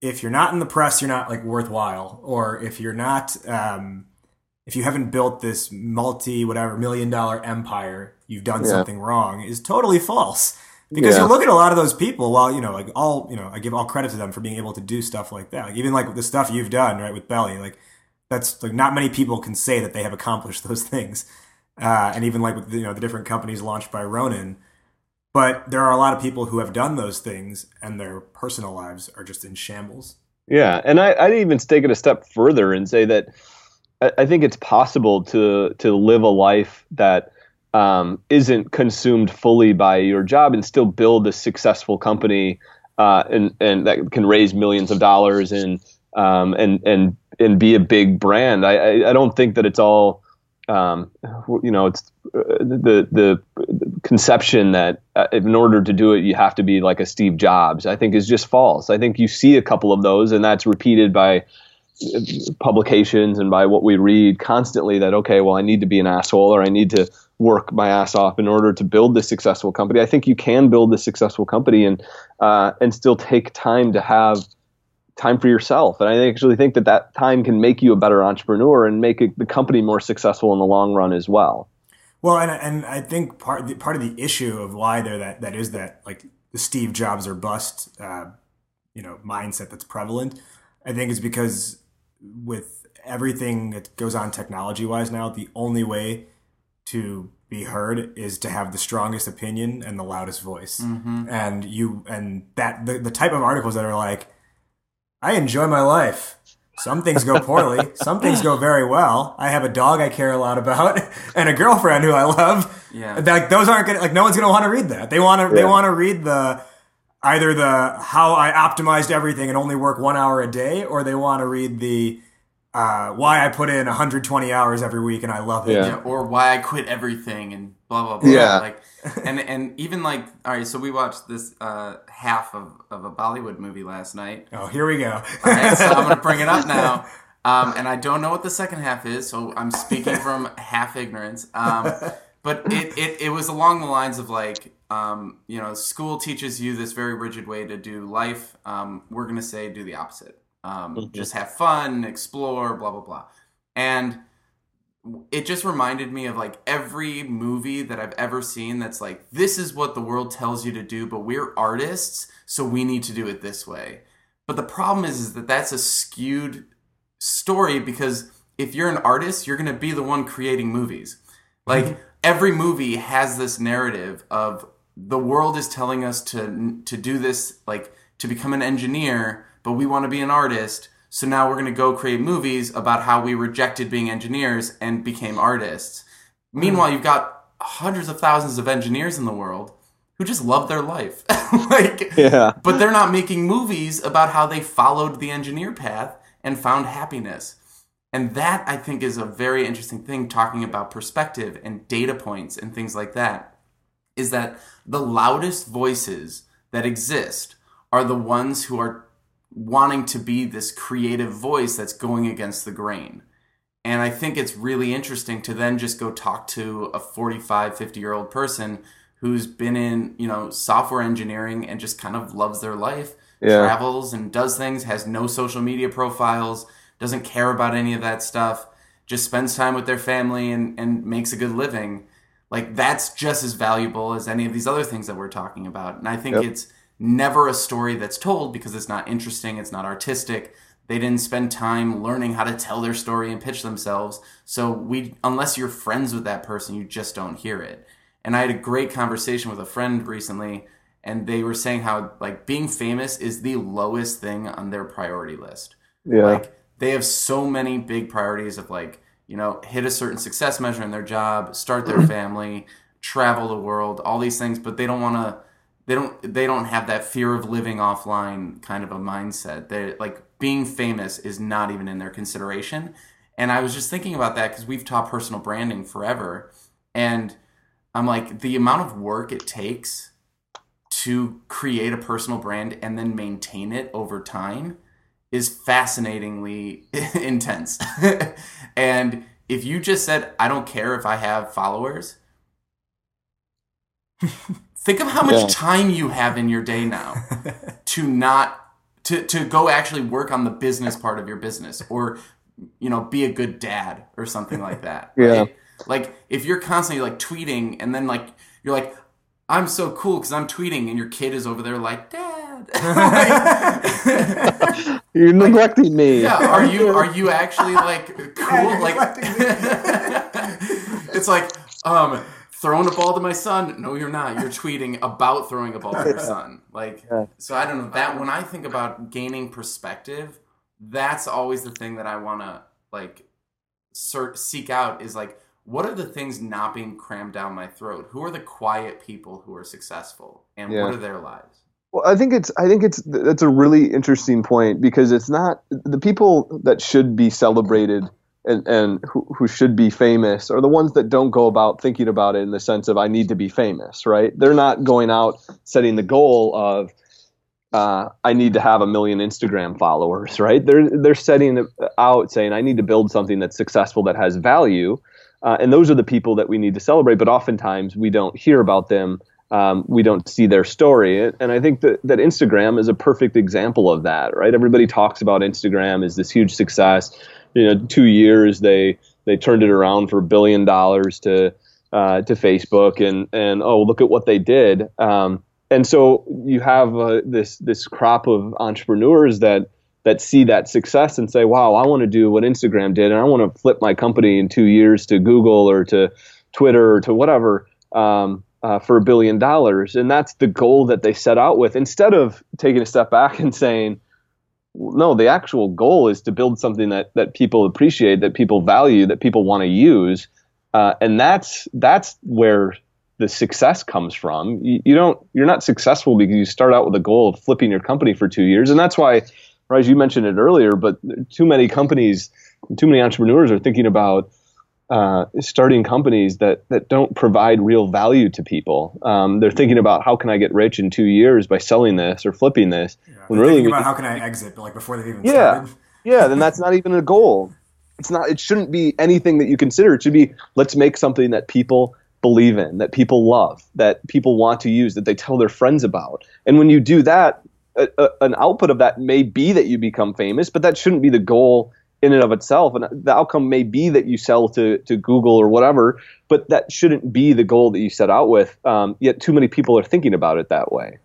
if you're not in the press, you're not like worthwhile, or if you're not, um, if you haven't built this multi whatever million dollar empire, you've done Yeah. something wrong is totally false. Because Yeah. you look at a lot of those people, while you know, like all you know, I give all credit to them for being able to do stuff like that. Like even like the stuff you've done, right, with Belly, like that's like not many people can say that they have accomplished those things. Uh, and even like with you know the different companies launched by Ronin, but there are a lot of people who have done those things and their personal lives are just in shambles. Yeah, and I, I'd even take it a step further and say that I, I think it's possible to to live a life that um, isn't consumed fully by your job and still build a successful company uh, and and that can raise millions of dollars and um, and and and be a big brand. I, I, I don't think that it's all um, you know it's uh, the the conception that uh, in order to do it you have to be like a Steve Jobs. I think is just false. I think you see a couple of those and that's repeated by uh, publications and by what we read constantly that okay well I need to be an asshole or I need to work my ass off in order to build this successful company. I think you can build this successful company and uh, and still take time to have time for yourself. And I actually think that that time can make you a better entrepreneur and make it, the company more successful in the long run as well. Well, and and I think part the, part of the issue of why there that that is that like the Steve Jobs or bust, uh, you know, mindset that's prevalent. I think is because with everything that goes on technology wise now, the only way to be heard is to have the strongest opinion and the loudest voice. Mm-hmm. And you and that the, the type of articles that are like, I enjoy my life. Some things go poorly. Some things go very well. I have a dog I care a lot about and a girlfriend who I love. Yeah. Like those aren't gonna like no one's gonna want to read that. They want to they want to read the either the how I optimized everything and only work one hour a day, or they want to read the uh, why I put in 120 hours every week and I love it. Yeah. Yeah, or why I quit everything and blah blah blah. Yeah. Like, and and even like, all right, so we watched this uh, half of, of a Bollywood movie last night. Oh, here we go. All right, so I'm gonna bring it up now. Um, and I don't know what the second half is, so I'm speaking from half ignorance. Um, but it, it, it was along the lines of like, um, you know, school teaches you this very rigid way to do life. Um, we're gonna say do the opposite. Um, Just have fun, explore, blah blah blah. And it just reminded me of like every movie that I've ever seen that's like, this is what the world tells you to do, but we're artists, so we need to do it this way. But the problem is, is that that's a skewed story because if you're an artist, you're going to be the one creating movies. Like every movie has this narrative of the world is telling us to to do this like to become an engineer, but we want to be an artist. So now we're going to go create movies about how we rejected being engineers and became artists. Hmm. Meanwhile, you've got hundreds of thousands of engineers in the world who just love their life. like Yeah. but they're not making movies about how they followed the engineer path and found happiness. And that I think is a very interesting thing talking about perspective and data points and things like that is that the loudest voices that exist are the ones who are wanting to be this creative voice that's going against the grain. And I think it's really interesting to then just go talk to a 45, 50 year old person who's been in, you know, software engineering and just kind of loves their life, Yeah. travels and does things, has no social media profiles, doesn't care about any of that stuff, just spends time with their family and, and makes a good living. Like that's just as valuable as any of these other things that we're talking about. And I think Yep. it's never a story that's told because it's not interesting, it's not artistic. They didn't spend time learning how to tell their story and pitch themselves. So we unless you're friends with that person, you just don't hear it. And I had a great conversation with a friend recently and they were saying how like being famous is the lowest thing on their priority list. Yeah. Like they have so many big priorities of like, you know, hit a certain success measure in their job, start their family, travel the world, all these things, but they don't want to they don't they don't have that fear of living offline kind of a mindset. They like being famous is not even in their consideration. And I was just thinking about that cuz we've taught personal branding forever and I'm like the amount of work it takes to create a personal brand and then maintain it over time is fascinatingly intense. and if you just said, I don't care if I have followers, think of how much Yeah. time you have in your day now to not to, to go actually work on the business part of your business or you know be a good dad or something like that Yeah. right? like if you're constantly like tweeting and then like you're like i'm so cool because i'm tweeting and your kid is over there like dad Like- You're neglecting me. yeah are you are you actually like cool you're like it's like um throwing a ball to my son? No you're not. You're tweeting about throwing a ball to your son. Like Yeah. so i don't know. That when i think about gaining perspective that's always the thing that i want to like search, seek out is like what are the things not being crammed down my throat? Who are the quiet people who are successful? And Yeah. what are their lives? Well, I think it's I think it's that's a really interesting point because it's not the people that should be celebrated and and who, who should be famous are the ones that don't go about thinking about it in the sense of I need to be famous, right? They're not going out setting the goal of uh, I need to have a million Instagram followers, right? They're they're setting out saying I need to build something that's successful that has value, uh, and those are the people that we need to celebrate. But oftentimes we don't hear about them um, we don't see their story. And I think that, that Instagram is a perfect example of that, right? Everybody talks about Instagram as this huge success. You know, two years they they turned it around for a billion dollars to uh, to Facebook, and and oh look at what they did. Um, and so you have uh, this this crop of entrepreneurs that that see that success and say, wow, I want to do what Instagram did, and I want to flip my company in two years to Google or to Twitter or to whatever. Um, uh, for a billion dollars. And that's the goal that they set out with instead of taking a step back and saying, no, the actual goal is to build something that, that people appreciate, that people value, that people want to use. Uh, and that's, that's where the success comes from. You, you don't, you're not successful because you start out with a goal of flipping your company for two years. And that's why, Raj, you mentioned it earlier, but too many companies, too many entrepreneurs are thinking about, uh, starting companies that that don't provide real value to people. Um, they're thinking about how can I get rich in two years by selling this or flipping this. Yeah. When really thinking about how can I exit, like before they've even Yeah. started. Yeah, then that's not even a goal. It's not. It shouldn't be anything that you consider. It should be let's make something that people believe in, that people love, that people want to use, that they tell their friends about. And when you do that, a, a, an output of that may be that you become famous, but that shouldn't be the goal in and of itself. And the outcome may be that you sell to, to Google or whatever, but that shouldn't be the goal that you set out with. Um, yet too many people are thinking about it that way.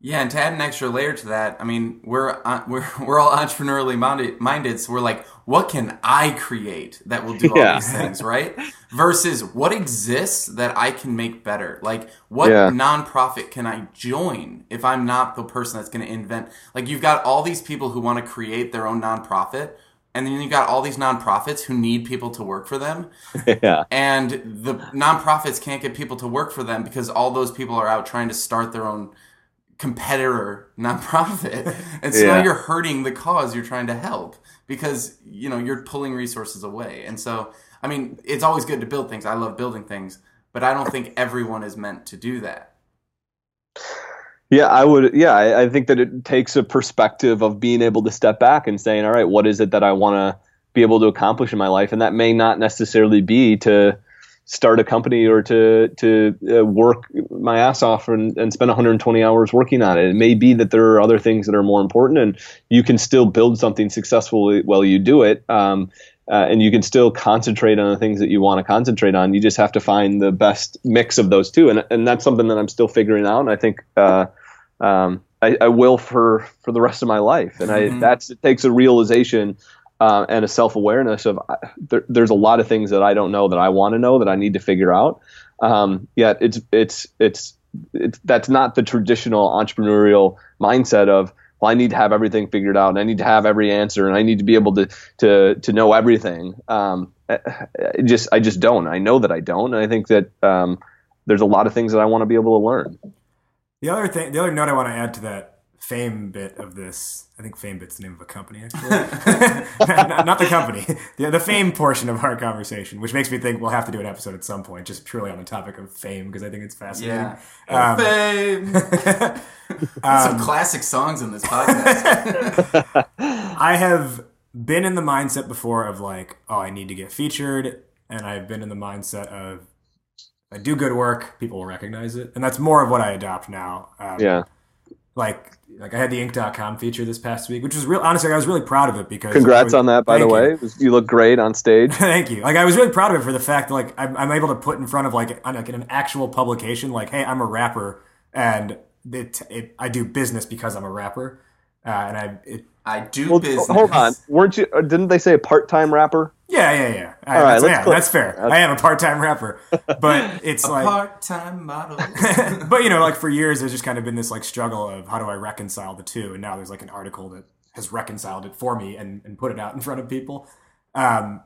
Yeah, and to add an extra layer to that, I mean, we're uh, we're we're all entrepreneurially minded, minded, so we're like, what can I create that will do all Yeah. these things, right? Versus what exists that I can make better. Like, what Yeah. nonprofit can I join if I'm not the person that's going to invent? Like, you've got all these people who want to create their own nonprofit, and then you got all these nonprofits who need people to work for them. yeah. And the nonprofits can't get people to work for them because all those people are out trying to start their own competitor nonprofit. And so Yeah. now you're hurting the cause you're trying to help because, you know, you're pulling resources away. And so, I mean, it's always good to build things. I love building things, but I don't think everyone is meant to do that. Yeah, I would. Yeah, I, I think that it takes a perspective of being able to step back and saying, all right, what is it that I want to be able to accomplish in my life? And that may not necessarily be to start a company or to to uh, work my ass off and, and spend 120 hours working on it. It may be that there are other things that are more important, and you can still build something successfully while you do it. Um, uh, and you can still concentrate on the things that you want to concentrate on. You just have to find the best mix of those two, and and that's something that I'm still figuring out. And I think uh, um, I, I will for for the rest of my life. And I Mhm. that's it takes a realization uh, and a self awareness of uh, there, there's a lot of things that I don't know that I want to know that I need to figure out. Um, yet it's it's it's it's that's not the traditional entrepreneurial mindset of well, I need to have everything figured out, and I need to have every answer, and I need to be able to to to know everything. Um, just I just don't. I know that I don't, and I think that um, there's a lot of things that I want to be able to learn. The other thing, the other note I want to add to that fame bit of this, I think fame bit's the name of a company, actually. not, not the company, the, the fame portion of our conversation, which makes me think we'll have to do an episode at some point, just purely on the topic of fame, because I think it's fascinating. Yeah. Um, Fame. Some classic songs in this podcast. I have been in the mindset before of like, oh, I need to get featured, and I've been in the mindset of I do good work, people will recognize it, and that's more of what I adopt now. Um, Yeah. Like like I had the Inc.com feature this past week, which was real. Honestly, I was really proud of it because Congrats on that, by the Thank you. way. You look great on stage. Thank you. Like I was really proud of it for the fact that like I'm, I'm able to put in front of like, on, like an actual publication, like, hey, I'm a rapper, and it, it I do business because I'm a rapper, uh, and I it I do Well, business. hold on. Weren't you? Didn't they say a part-time rapper? Yeah yeah yeah. I, All right, that's, let's yeah, that's fair. I am a part time rapper, but it's A like. part-time model. but you know, like for years, there's just kind of been this like struggle of how do I reconcile the two, and now there's like an article that has reconciled it for me and, and put it out in front of people. Um,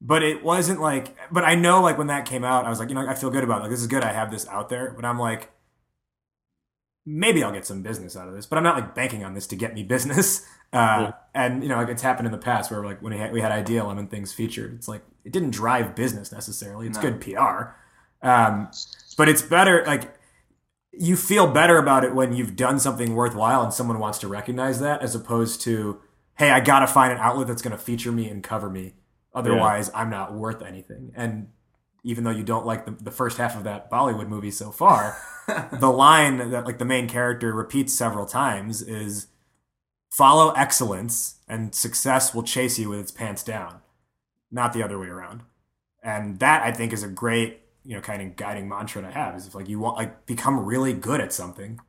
but it wasn't like, but I know like when that came out, I was like, you know, I feel good about it. like this is good. I have this out there, but I'm like, maybe I'll get some business out of this, but I'm not like banking on this to get me business. Uh, And you know, like it's happened in the past where like when we had, we had Ideal and things featured, it's like it didn't drive business necessarily. It's No. good PR, um, but it's better. Like you feel better about it when you've done something worthwhile and someone wants to recognize that, as opposed to hey, I gotta find an outlet that's gonna feature me and cover me. Otherwise, I'm not worth anything. And even though you don't like the, the first half of that Bollywood movie so far, the line that like the main character repeats several times is follow excellence and success will chase you with its pants down not the other way around and that i think is a great you know kind of guiding mantra to have is if like you want like become really good at something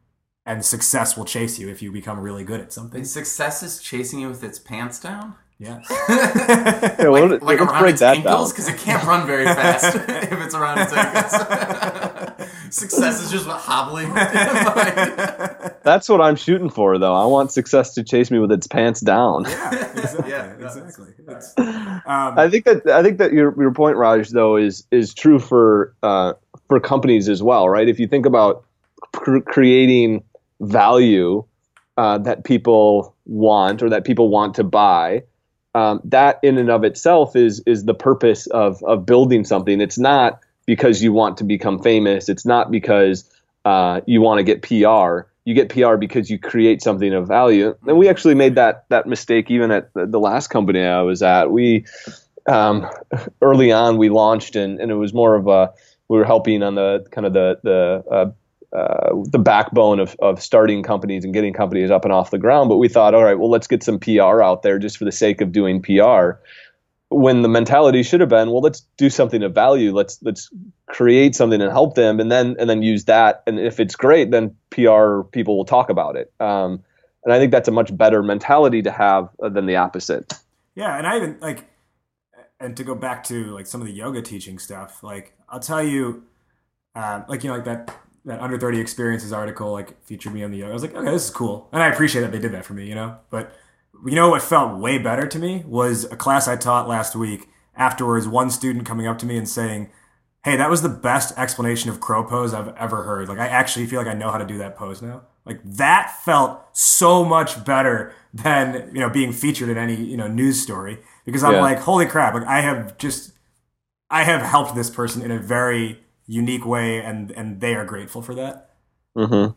and success will chase you if you become really good at something And success is chasing you with its pants down? yes Yeah, well, like like around its ankles? Because it can't run very fast if it's around its ankles. Success is just hobbling. That's what I'm shooting for, though. I want success to chase me with its pants down. yeah exactly, Yeah, exactly. Um, I think that I think that your your point, Raj, though, is is true for uh, for companies as well, right? If you think about cr- creating value uh, that people want or that people want to buy, um, that in and of itself is is the purpose of of building something. It's not because you want to become famous. It's not because uh, you want to get PR. You get PR because you create something of value. And we actually made that that mistake even at the, last company I was at. We um, early on we launched and, and it was more of a we were helping on the kind of the the uh, uh, the backbone of, of starting companies and getting companies up and off the ground. But we thought, all right, well, let's get some PR out there just for the sake of doing PR. When the mentality should have been, well, let's do something of value. Let's let's create something and help them, and then and then use that. And if it's great, then PR people will talk about it. Um, and I think that's a much better mentality to have uh, than the opposite. Yeah, and I even like, and to go back to like some of the yoga teaching stuff, like I'll tell you, um, like you know, like that that under thirty experiences article, like featured me on the yoga. I was like, okay, this is cool, and I appreciate that they did that for me, you know. But you know what felt way better to me was a class I taught last week. Afterwards, one student coming up to me and saying, "Hey, that was the best explanation of crow pose I've ever heard. Like, I actually feel like I know how to do that pose now. Like, that felt so much better than you know being featured in any you know news story because I'm Yeah. like, holy crap! Like, I have just, I have helped this person in a very unique way, and and they are grateful for that. hmm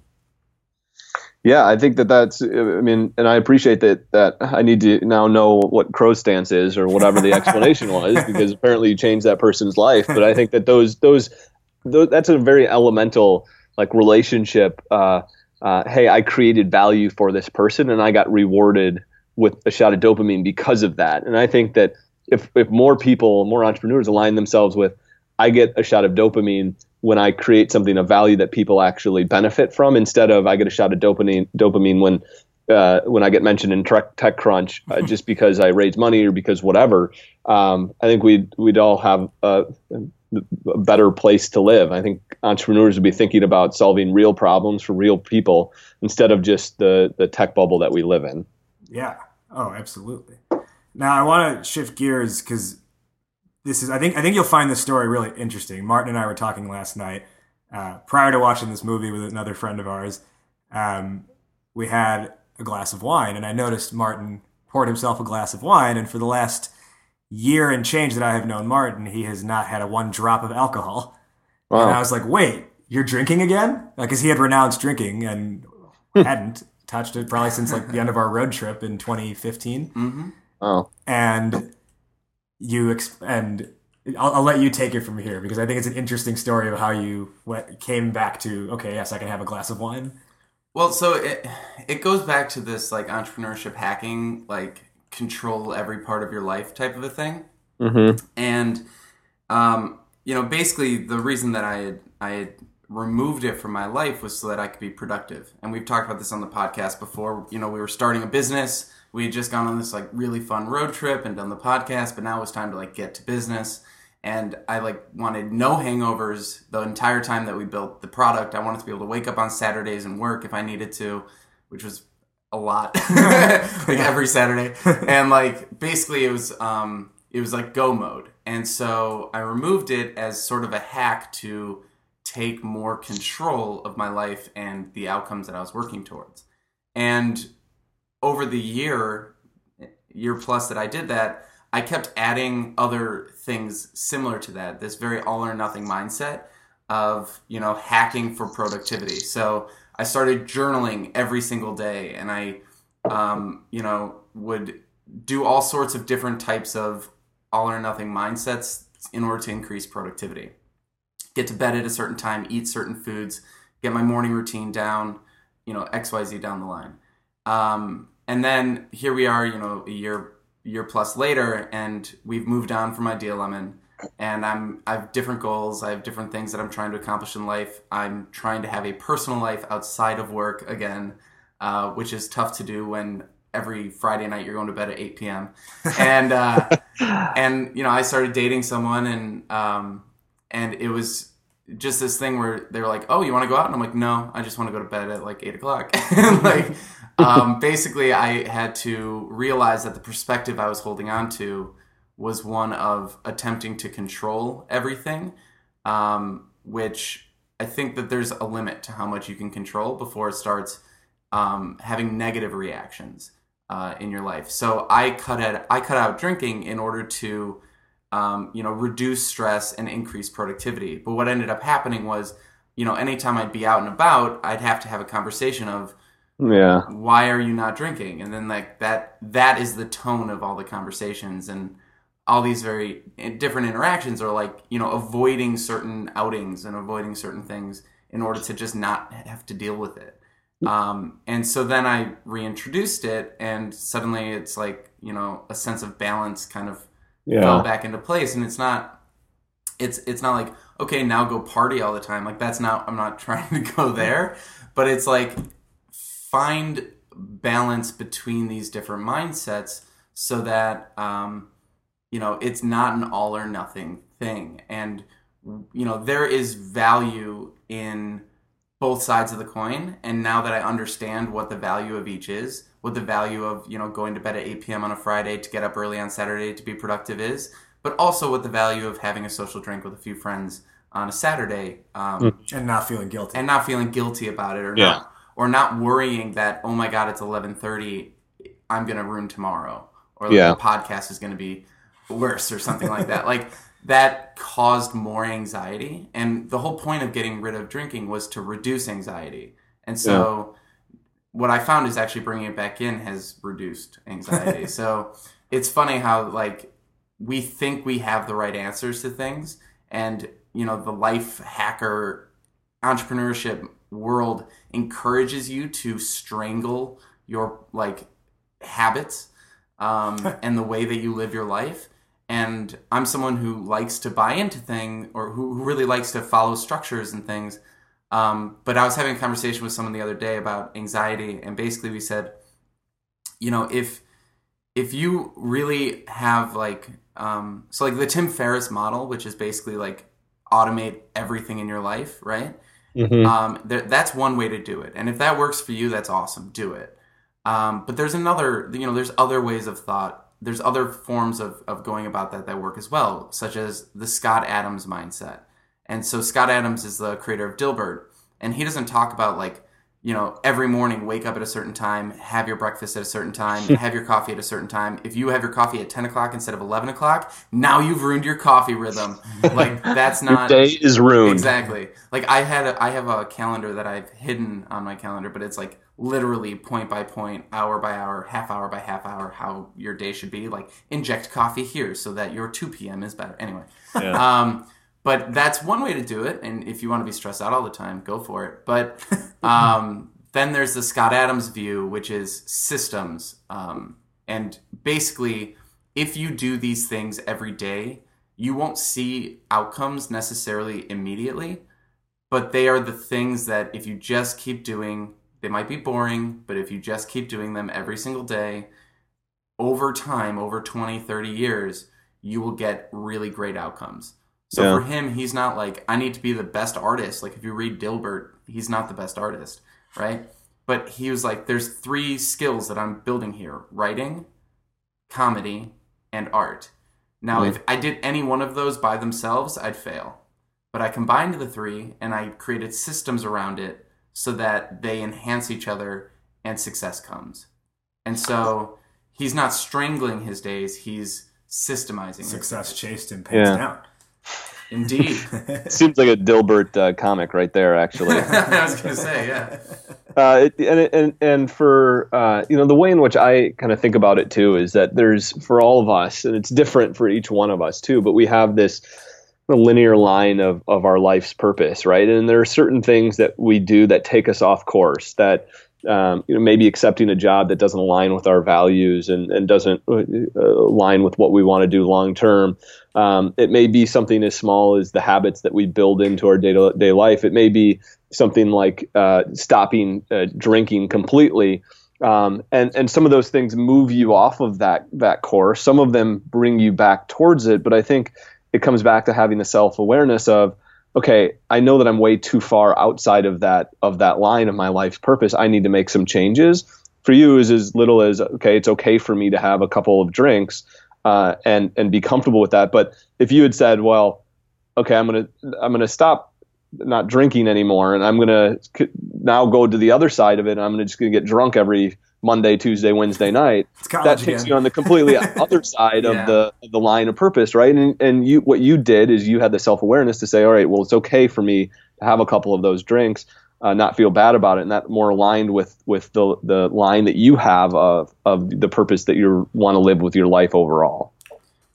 Yeah, I think that that's. I mean, and I appreciate that. That I need to now know what crow stance is or whatever the explanation was, because apparently you changed that person's life. But I think that those those, those that's a very elemental like relationship. Uh, uh, hey, I created value for this person, and I got rewarded with a shot of dopamine because of that. And I think that if if more people, more entrepreneurs align themselves with, I get a shot of dopamine when I create something of value that people actually benefit from, instead of I get a shot of dopamine dopamine when uh, when I get mentioned in Tech TechCrunch uh, just because I raise money or because whatever. Um, I think we'd we'd all have a, a better place to live. I think entrepreneurs would be thinking about solving real problems for real people instead of just the the tech bubble that we live in. Yeah. Oh, absolutely. Now I want to shift gears because this is. I think. I think you'll find this story really interesting. Martin and I were talking last night uh, prior to watching this movie with another friend of ours. Um, we had a glass of wine, and I noticed Martin poured himself a glass of wine, and for the last year and change that I have known Martin, he has not had a one drop of alcohol. And I was like, "Wait, you're drinking again?" Because he had renounced drinking and hadn't touched it probably since like the end of our road trip in 2015 hmm Oh, and you ex- and I'll, I'll let you take it from here because I think it's an interesting story of how you went, came back to okay, yes, I can have a glass of wine. Well, so it it goes back to this like entrepreneurship hacking, like control every part of your life type of a thing. mm-hmm. and um, you know basically the reason that i had i had removed it from my life was so that i could be productive and we've talked about this on the podcast before you know we were starting a business we had just gone on this like really fun road trip and done the podcast but now it was time to like get to business. And i like wanted no hangovers the entire time that we built the product. I wanted to be able to wake up on saturdays and work if i needed to which was a lot like every saturday. And like basically it was um it was like go mode. And so i removed it as sort of a hack to take more control of my life and the outcomes that i was working towards. And over the year year plus that i did that i kept adding other things similar to that this very all or nothing mindset of you know hacking for productivity. So i started journaling every single day and i um, you know would do all sorts of different types of all or nothing mindsets in order to increase productivity. Get to bed at a certain time eat certain foods get my morning routine down you know xyz down the line. Um, and then here we are you know a year year plus later and we've moved on from Idea Lemon and I'm I have different goals. I have different things that I'm trying to accomplish in life. I'm trying to have a personal life outside of work again, uh, which is tough to do when every Friday night you're going to bed at 8 p.m. And uh, and you know I started dating someone and um, and it was just this thing where they were like, "Oh, you want to go out?" And I'm like, "No, I just want to go to bed at like eight o'clock." and like, um, basically, I had to realize that the perspective I was holding on to was one of attempting to control everything, um, which I think that there's a limit to how much you can control before it starts um, having negative reactions uh, in your life. So I cut out I cut out drinking in order to um, you know reduce stress and increase productivity. But what ended up happening was you know anytime I'd be out and about, I'd have to have a conversation of Yeah. why are you not drinking? And then like that that is the tone of all the conversations and all these very different interactions are like you know avoiding certain outings and avoiding certain things in order to just not have to deal with it. Um, and so then i reintroduced it and suddenly it's like you know a sense of balance kind of fell back into place. And it's not it's it's not like okay now go party all the time. Like that's not i'm not trying to go there. But it's like find balance between these different mindsets so that um, you know it's not an all or nothing thing and you know there is value in both sides of the coin. And now that I understand what the value of each is, what the value of you know going to bed at 8 p.m. on a Friday to get up early on Saturday to be productive is, but also what the value of having a social drink with a few friends on a Saturday um, and not feeling guilty. and not feeling guilty about it or Yeah. not or not worrying that oh my god it's 11:30 I'm going to ruin tomorrow or like, Yeah. the podcast is going to be worse or something like that. Like that caused more anxiety and the whole point of getting rid of drinking was to reduce anxiety. And so what I found is actually bringing it back in has reduced anxiety. So it's funny how like we think we have the right answers to things and you know the life hacker entrepreneurship world encourages you to strangle your like habits um, and the way that you live your life. And i'm someone who likes to buy into things or who, who really likes to follow structures and things. Um, but i was having a conversation with someone the other day about anxiety and basically we said you know if if you really have like um, so like the tim ferriss model which is basically like automate everything in your life right Mhm. um, there, that's one way to do it. And if that works for you that's awesome. Do it. Um, but there's another you know there's other ways of thought. There's other forms of, of going about that that work as well such as the scott adams mindset. And so scott adams is the creator of dilbert and he doesn't talk about like you know every morning wake up at a certain time have your breakfast at a certain time have your coffee at a certain time if you have your coffee at 10 o'clock instead of 11 o'clock now you've ruined your coffee rhythm like that's not. Your day is ruined. Exactly. Like I had, a, I have a calendar that I've hidden on my calendar, but it's like literally point by point, hour by hour, half hour by half hour, how your day should be. Like inject coffee here so that your 2 p.m. is better. Anyway, Yeah. um, but that's one way to do it. And if you want to be stressed out all the time, go for it. But um, then there's the Scott Adams view, which is systems. Um, and basically, if you do these things every day, you won't see outcomes necessarily immediately, but they are the things that if you just keep doing, they might be boring, but if you just keep doing them every single day, over time, over 20, 30 years, you will get really great outcomes. So Yeah. for him, he's not like, I need to be the best artist. Like if you read Dilbert, he's not the best artist, right? But he was like, there's three skills that I'm building here writing, comedy, and art. Now, Mm. if I did any one of those by themselves, I'd fail. But I combined the three and I created systems around it so that they enhance each other and success comes. And so he's not strangling his days, he's systemizing his Success days. chased him pants Yeah. down. Indeed. Seems like a Dilbert uh, comic right there, actually. I was going to say, yeah. uh, it, and, and and for uh, you know the way in which I kind of think about it too is that there's for all of us, and it's different for each one of us too. But we have this linear line of of our life's purpose, right? And there are certain things that we do that take us off course. That um, you know maybe accepting a job that doesn't align with our values and and doesn't uh, align with what we want to do long term. Um, it may be something as small as the habits that we build into our day to day life. It may be something like uh, stopping uh, drinking completely. Um, and and some of those things move you off of that that course. Some of them bring you back towards it. But I think it comes back to having the self awareness of, okay, I know that I'm way too far outside of that of that line of my life's purpose. I need to make some changes. For you, is as little as okay, it's okay for me to have a couple of drinks uh, and and be comfortable with that. But if you had said, well, okay, I'm gonna I'm gonna stop not drinking anymore, and I'm gonna c- now go to the other side of it. And I'm gonna just gonna get drunk every Monday, Tuesday, Wednesday night. That takes again. you on the completely other side Yeah. of the of the line of purpose, right? And and you what you did is you had the self awareness to say, all right, well, it's okay for me to have a couple of those drinks. Uh, not feel bad about it, and that more aligned with with the the line that you have of of the purpose that you want to live with your life overall.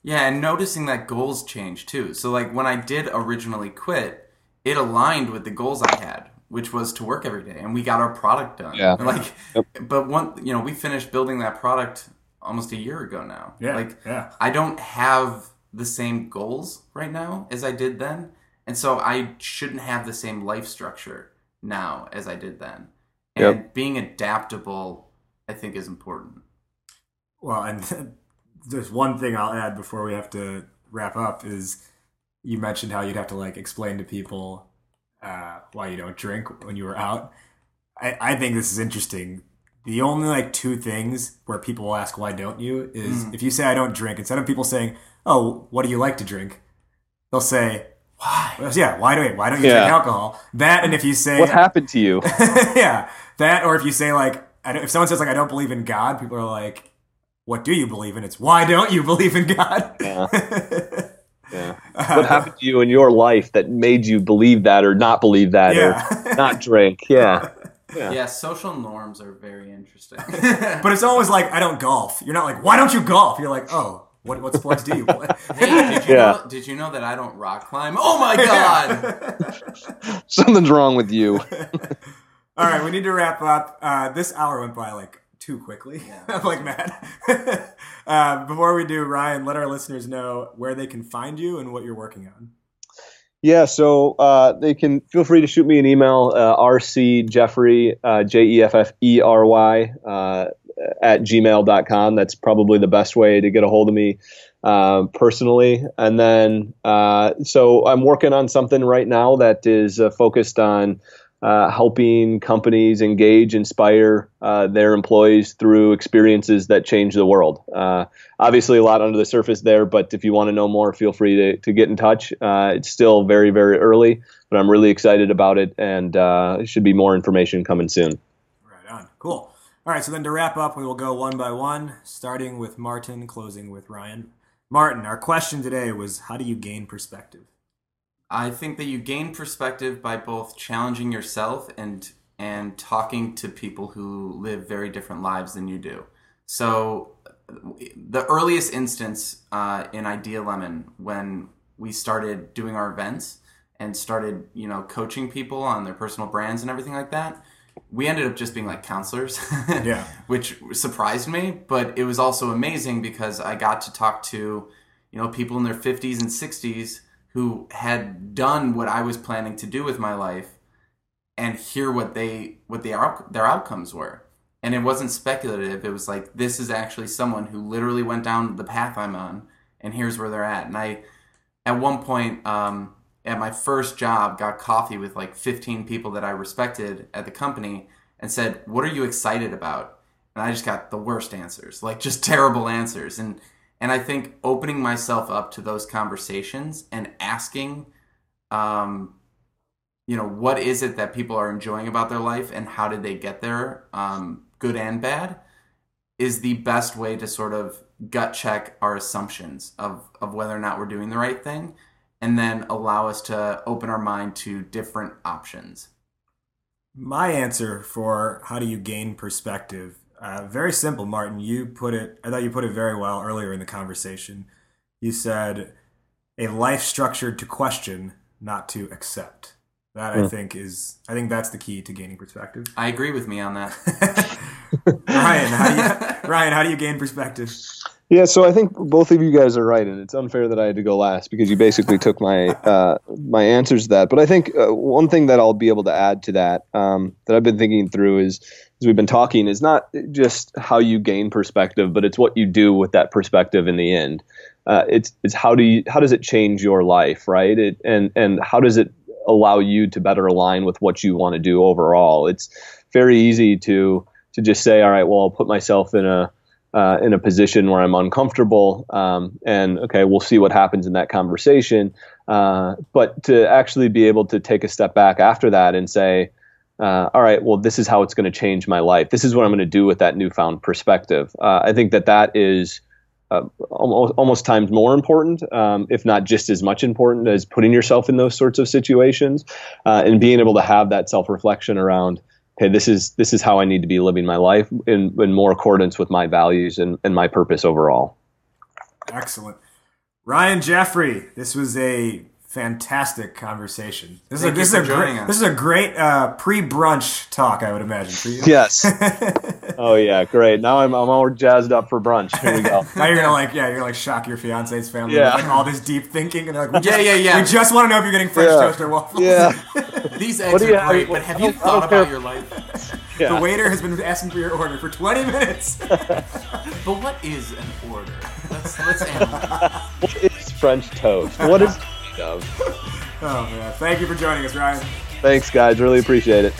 Yeah, and noticing that goals change too. So like when I did originally quit, it aligned with the goals I had, which was to work every day, and we got our product done. Yeah. And, like, Yep. but one, you know, we finished building that product almost a year ago now. Yeah, Like yeah. I don't have the same goals right now as I did then, and so I shouldn't have the same life structure now as I did then. And Yep. being adaptable, I think, is important. Well, and there's one thing I'll add before we have to wrap up is you mentioned how you'd have to like explain to people uh, why you don't drink when you were out. I, I think this is interesting. The only like two things where people will ask why don't you is if you say I don't drink, instead of people saying, "Oh, what do you like to drink?" they'll say, "Why?" Yeah, why do you, why don't you Yeah. drink alcohol? That and if you say What happened to you? yeah, that or if you say like I don't, if someone says like I don't believe in God, people are like, "What do you believe in?" It's why don't you believe in God? Yeah. Yeah. What uh, happened to you in your life that made you believe that or not believe that Yeah. or not drink? Yeah. Yeah, social norms are very interesting. But it's always like I don't golf. You're not like why don't you golf? You're like oh what what sports do you play? hey, did you, Yeah. know, did you know that I don't rock climb? Oh my god! Something's wrong with you. All right, we need to wrap up. Uh, this hour went by like too quickly. I'm like mad. uh, before we do, Ryan, let our listeners know where they can find you and what you're working on. Yeah, so uh, they can feel free to shoot me an email, uh, rc jeffery, uh, J E F F E R Y, uh, at gmail.com. That's probably the best way to get a hold of me uh, personally. And then, uh, so I'm working on something right now that is uh, focused on uh, helping companies engage, inspire uh, their employees through experiences that change the world. Uh, obviously, a lot under the surface there, but if you want to know more, feel free to, to get in touch. It's still very, very early, but I'm really excited about it, and uh, should be more information coming soon. Right on. Cool. All right, so then to wrap up, we will go one by one, starting with Martin, closing with Ryan. Martin, our question today was how do you gain perspective? I think that you gain perspective by both challenging yourself and and talking to people who live very different lives than you do. So, the earliest instance uh, in Idea Lemon when we started doing our events and started, you know, coaching people on their personal brands and everything like that, we ended up just being like counselors. Yeah. which surprised me, but it was also amazing because I got to talk to, you know, people in their 50s and 60s who had done what I was planning to do with my life and hear what they what they their outcomes were. And it wasn't speculative. It was like this is actually someone who literally went down the path I'm on and here's where they're at. And I at one point um, at my first job got coffee with like 15 people that I respected at the company and said, "What are you excited about?" And I just got the worst answers, like just terrible answers. And and I think opening myself up to those conversations and asking, um, you know, what is it that people are enjoying about their life and how did they get there, um, good and bad, is the best way to sort of gut check our assumptions of of whether or not we're doing the right thing, and then allow us to open our mind to different options. My answer for how do you gain perspective, uh, very simple, Martin. You put it, I thought you put it very well earlier in the conversation. You said, a life structured to question, not to accept. That I think is, I think that's the key to gaining perspective. I agree with me on that. Ryan, how do you, Ryan, how do you gain perspective? Yeah, so I think both of you guys are right, and it's unfair that I had to go last because you basically took my uh, my answers to that. But I think uh, one thing that I'll be able to add to that um, that I've been thinking through is as we've been talking is not just how you gain perspective, but it's what you do with that perspective in the end. Uh, it's it's how do you how does it change your life, right? It, and and how does it allow you to better align with what you want to do overall? It's very easy to to just say, all right, well, I'll put myself in a uh, in a position where I'm uncomfortable, um, and okay, we'll see what happens in that conversation. Uh, but to actually be able to take a step back after that and say, uh, all right, well, this is how it's going to change my life. This is what I'm going to do with that newfound perspective. Uh, I think that that is uh, almost, almost times more important, um, if not just as much important as putting yourself in those sorts of situations uh, and being able to have that self reflection around okay, this is this is how I need to be living my life in, in more accordance with my values and, and my purpose overall. Excellent. Ryan Jeffery, this was a fantastic conversation. This Thank is a, for this is a joining great us. this is a great uh, pre-brunch talk, I would imagine for you. Yes. oh yeah, great. Now I'm I'm all jazzed up for brunch. Here we go. Now you're gonna like, yeah, you're gonna like shock your fiance's family Yeah. with like all this deep thinking, and they're like, we Yeah, just, yeah, yeah. We just want to know if you're getting French Yeah. toast or waffles. Yeah. These eggs do you are have- great, but have you thought don't care. about your life? The waiter has been asking for your order for 20 minutes. But what is an order? Let's let's analyze. What is French toast? What is it made of? oh man, thank you for joining us, Ryan. Thanks, guys. Really appreciate it.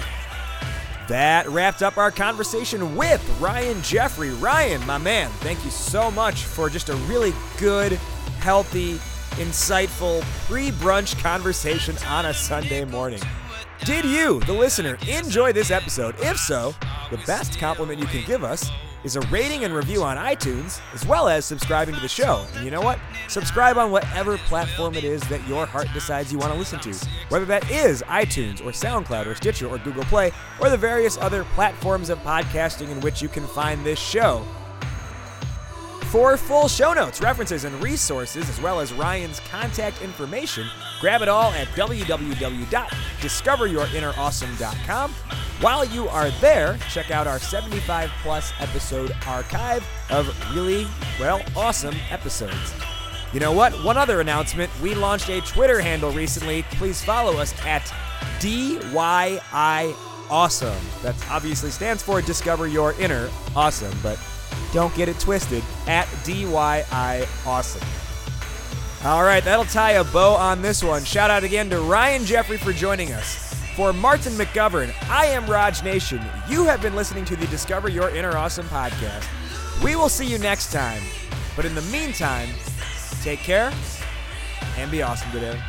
That wrapped up our conversation with Ryan Jeffery. Ryan, my man, thank you so much for just a really good, healthy, insightful pre brunch conversation on a Sunday morning. Did you, the listener, enjoy this episode? If so, the best compliment you can give us is a rating and review on iTunes, as well as subscribing to the show. And you know what? Subscribe on whatever platform it is that your heart decides you want to listen to, whether that is iTunes or SoundCloud or Stitcher or Google Play or the various other platforms of podcasting in which you can find this show. For full show notes, references, and resources, as well as Ryan's contact information, grab it all at www.discoveryourinnerawesome.com. While you are there, check out our 75 plus episode archive of really, well, awesome episodes. You know what? One other announcement. We launched a Twitter handle recently. Please follow us at DYI Awesome. That obviously stands for Discover Your Inner Awesome, but don't get it twisted, at DYI Awesome. All right, that'll tie a bow on this one. Shout out again to Ryan Jeffery for joining us. For Martin McGovern, I am Raj Nation. You have been listening to the Discover Your Inner Awesome podcast. We will see you next time. But in the meantime, take care and be awesome today.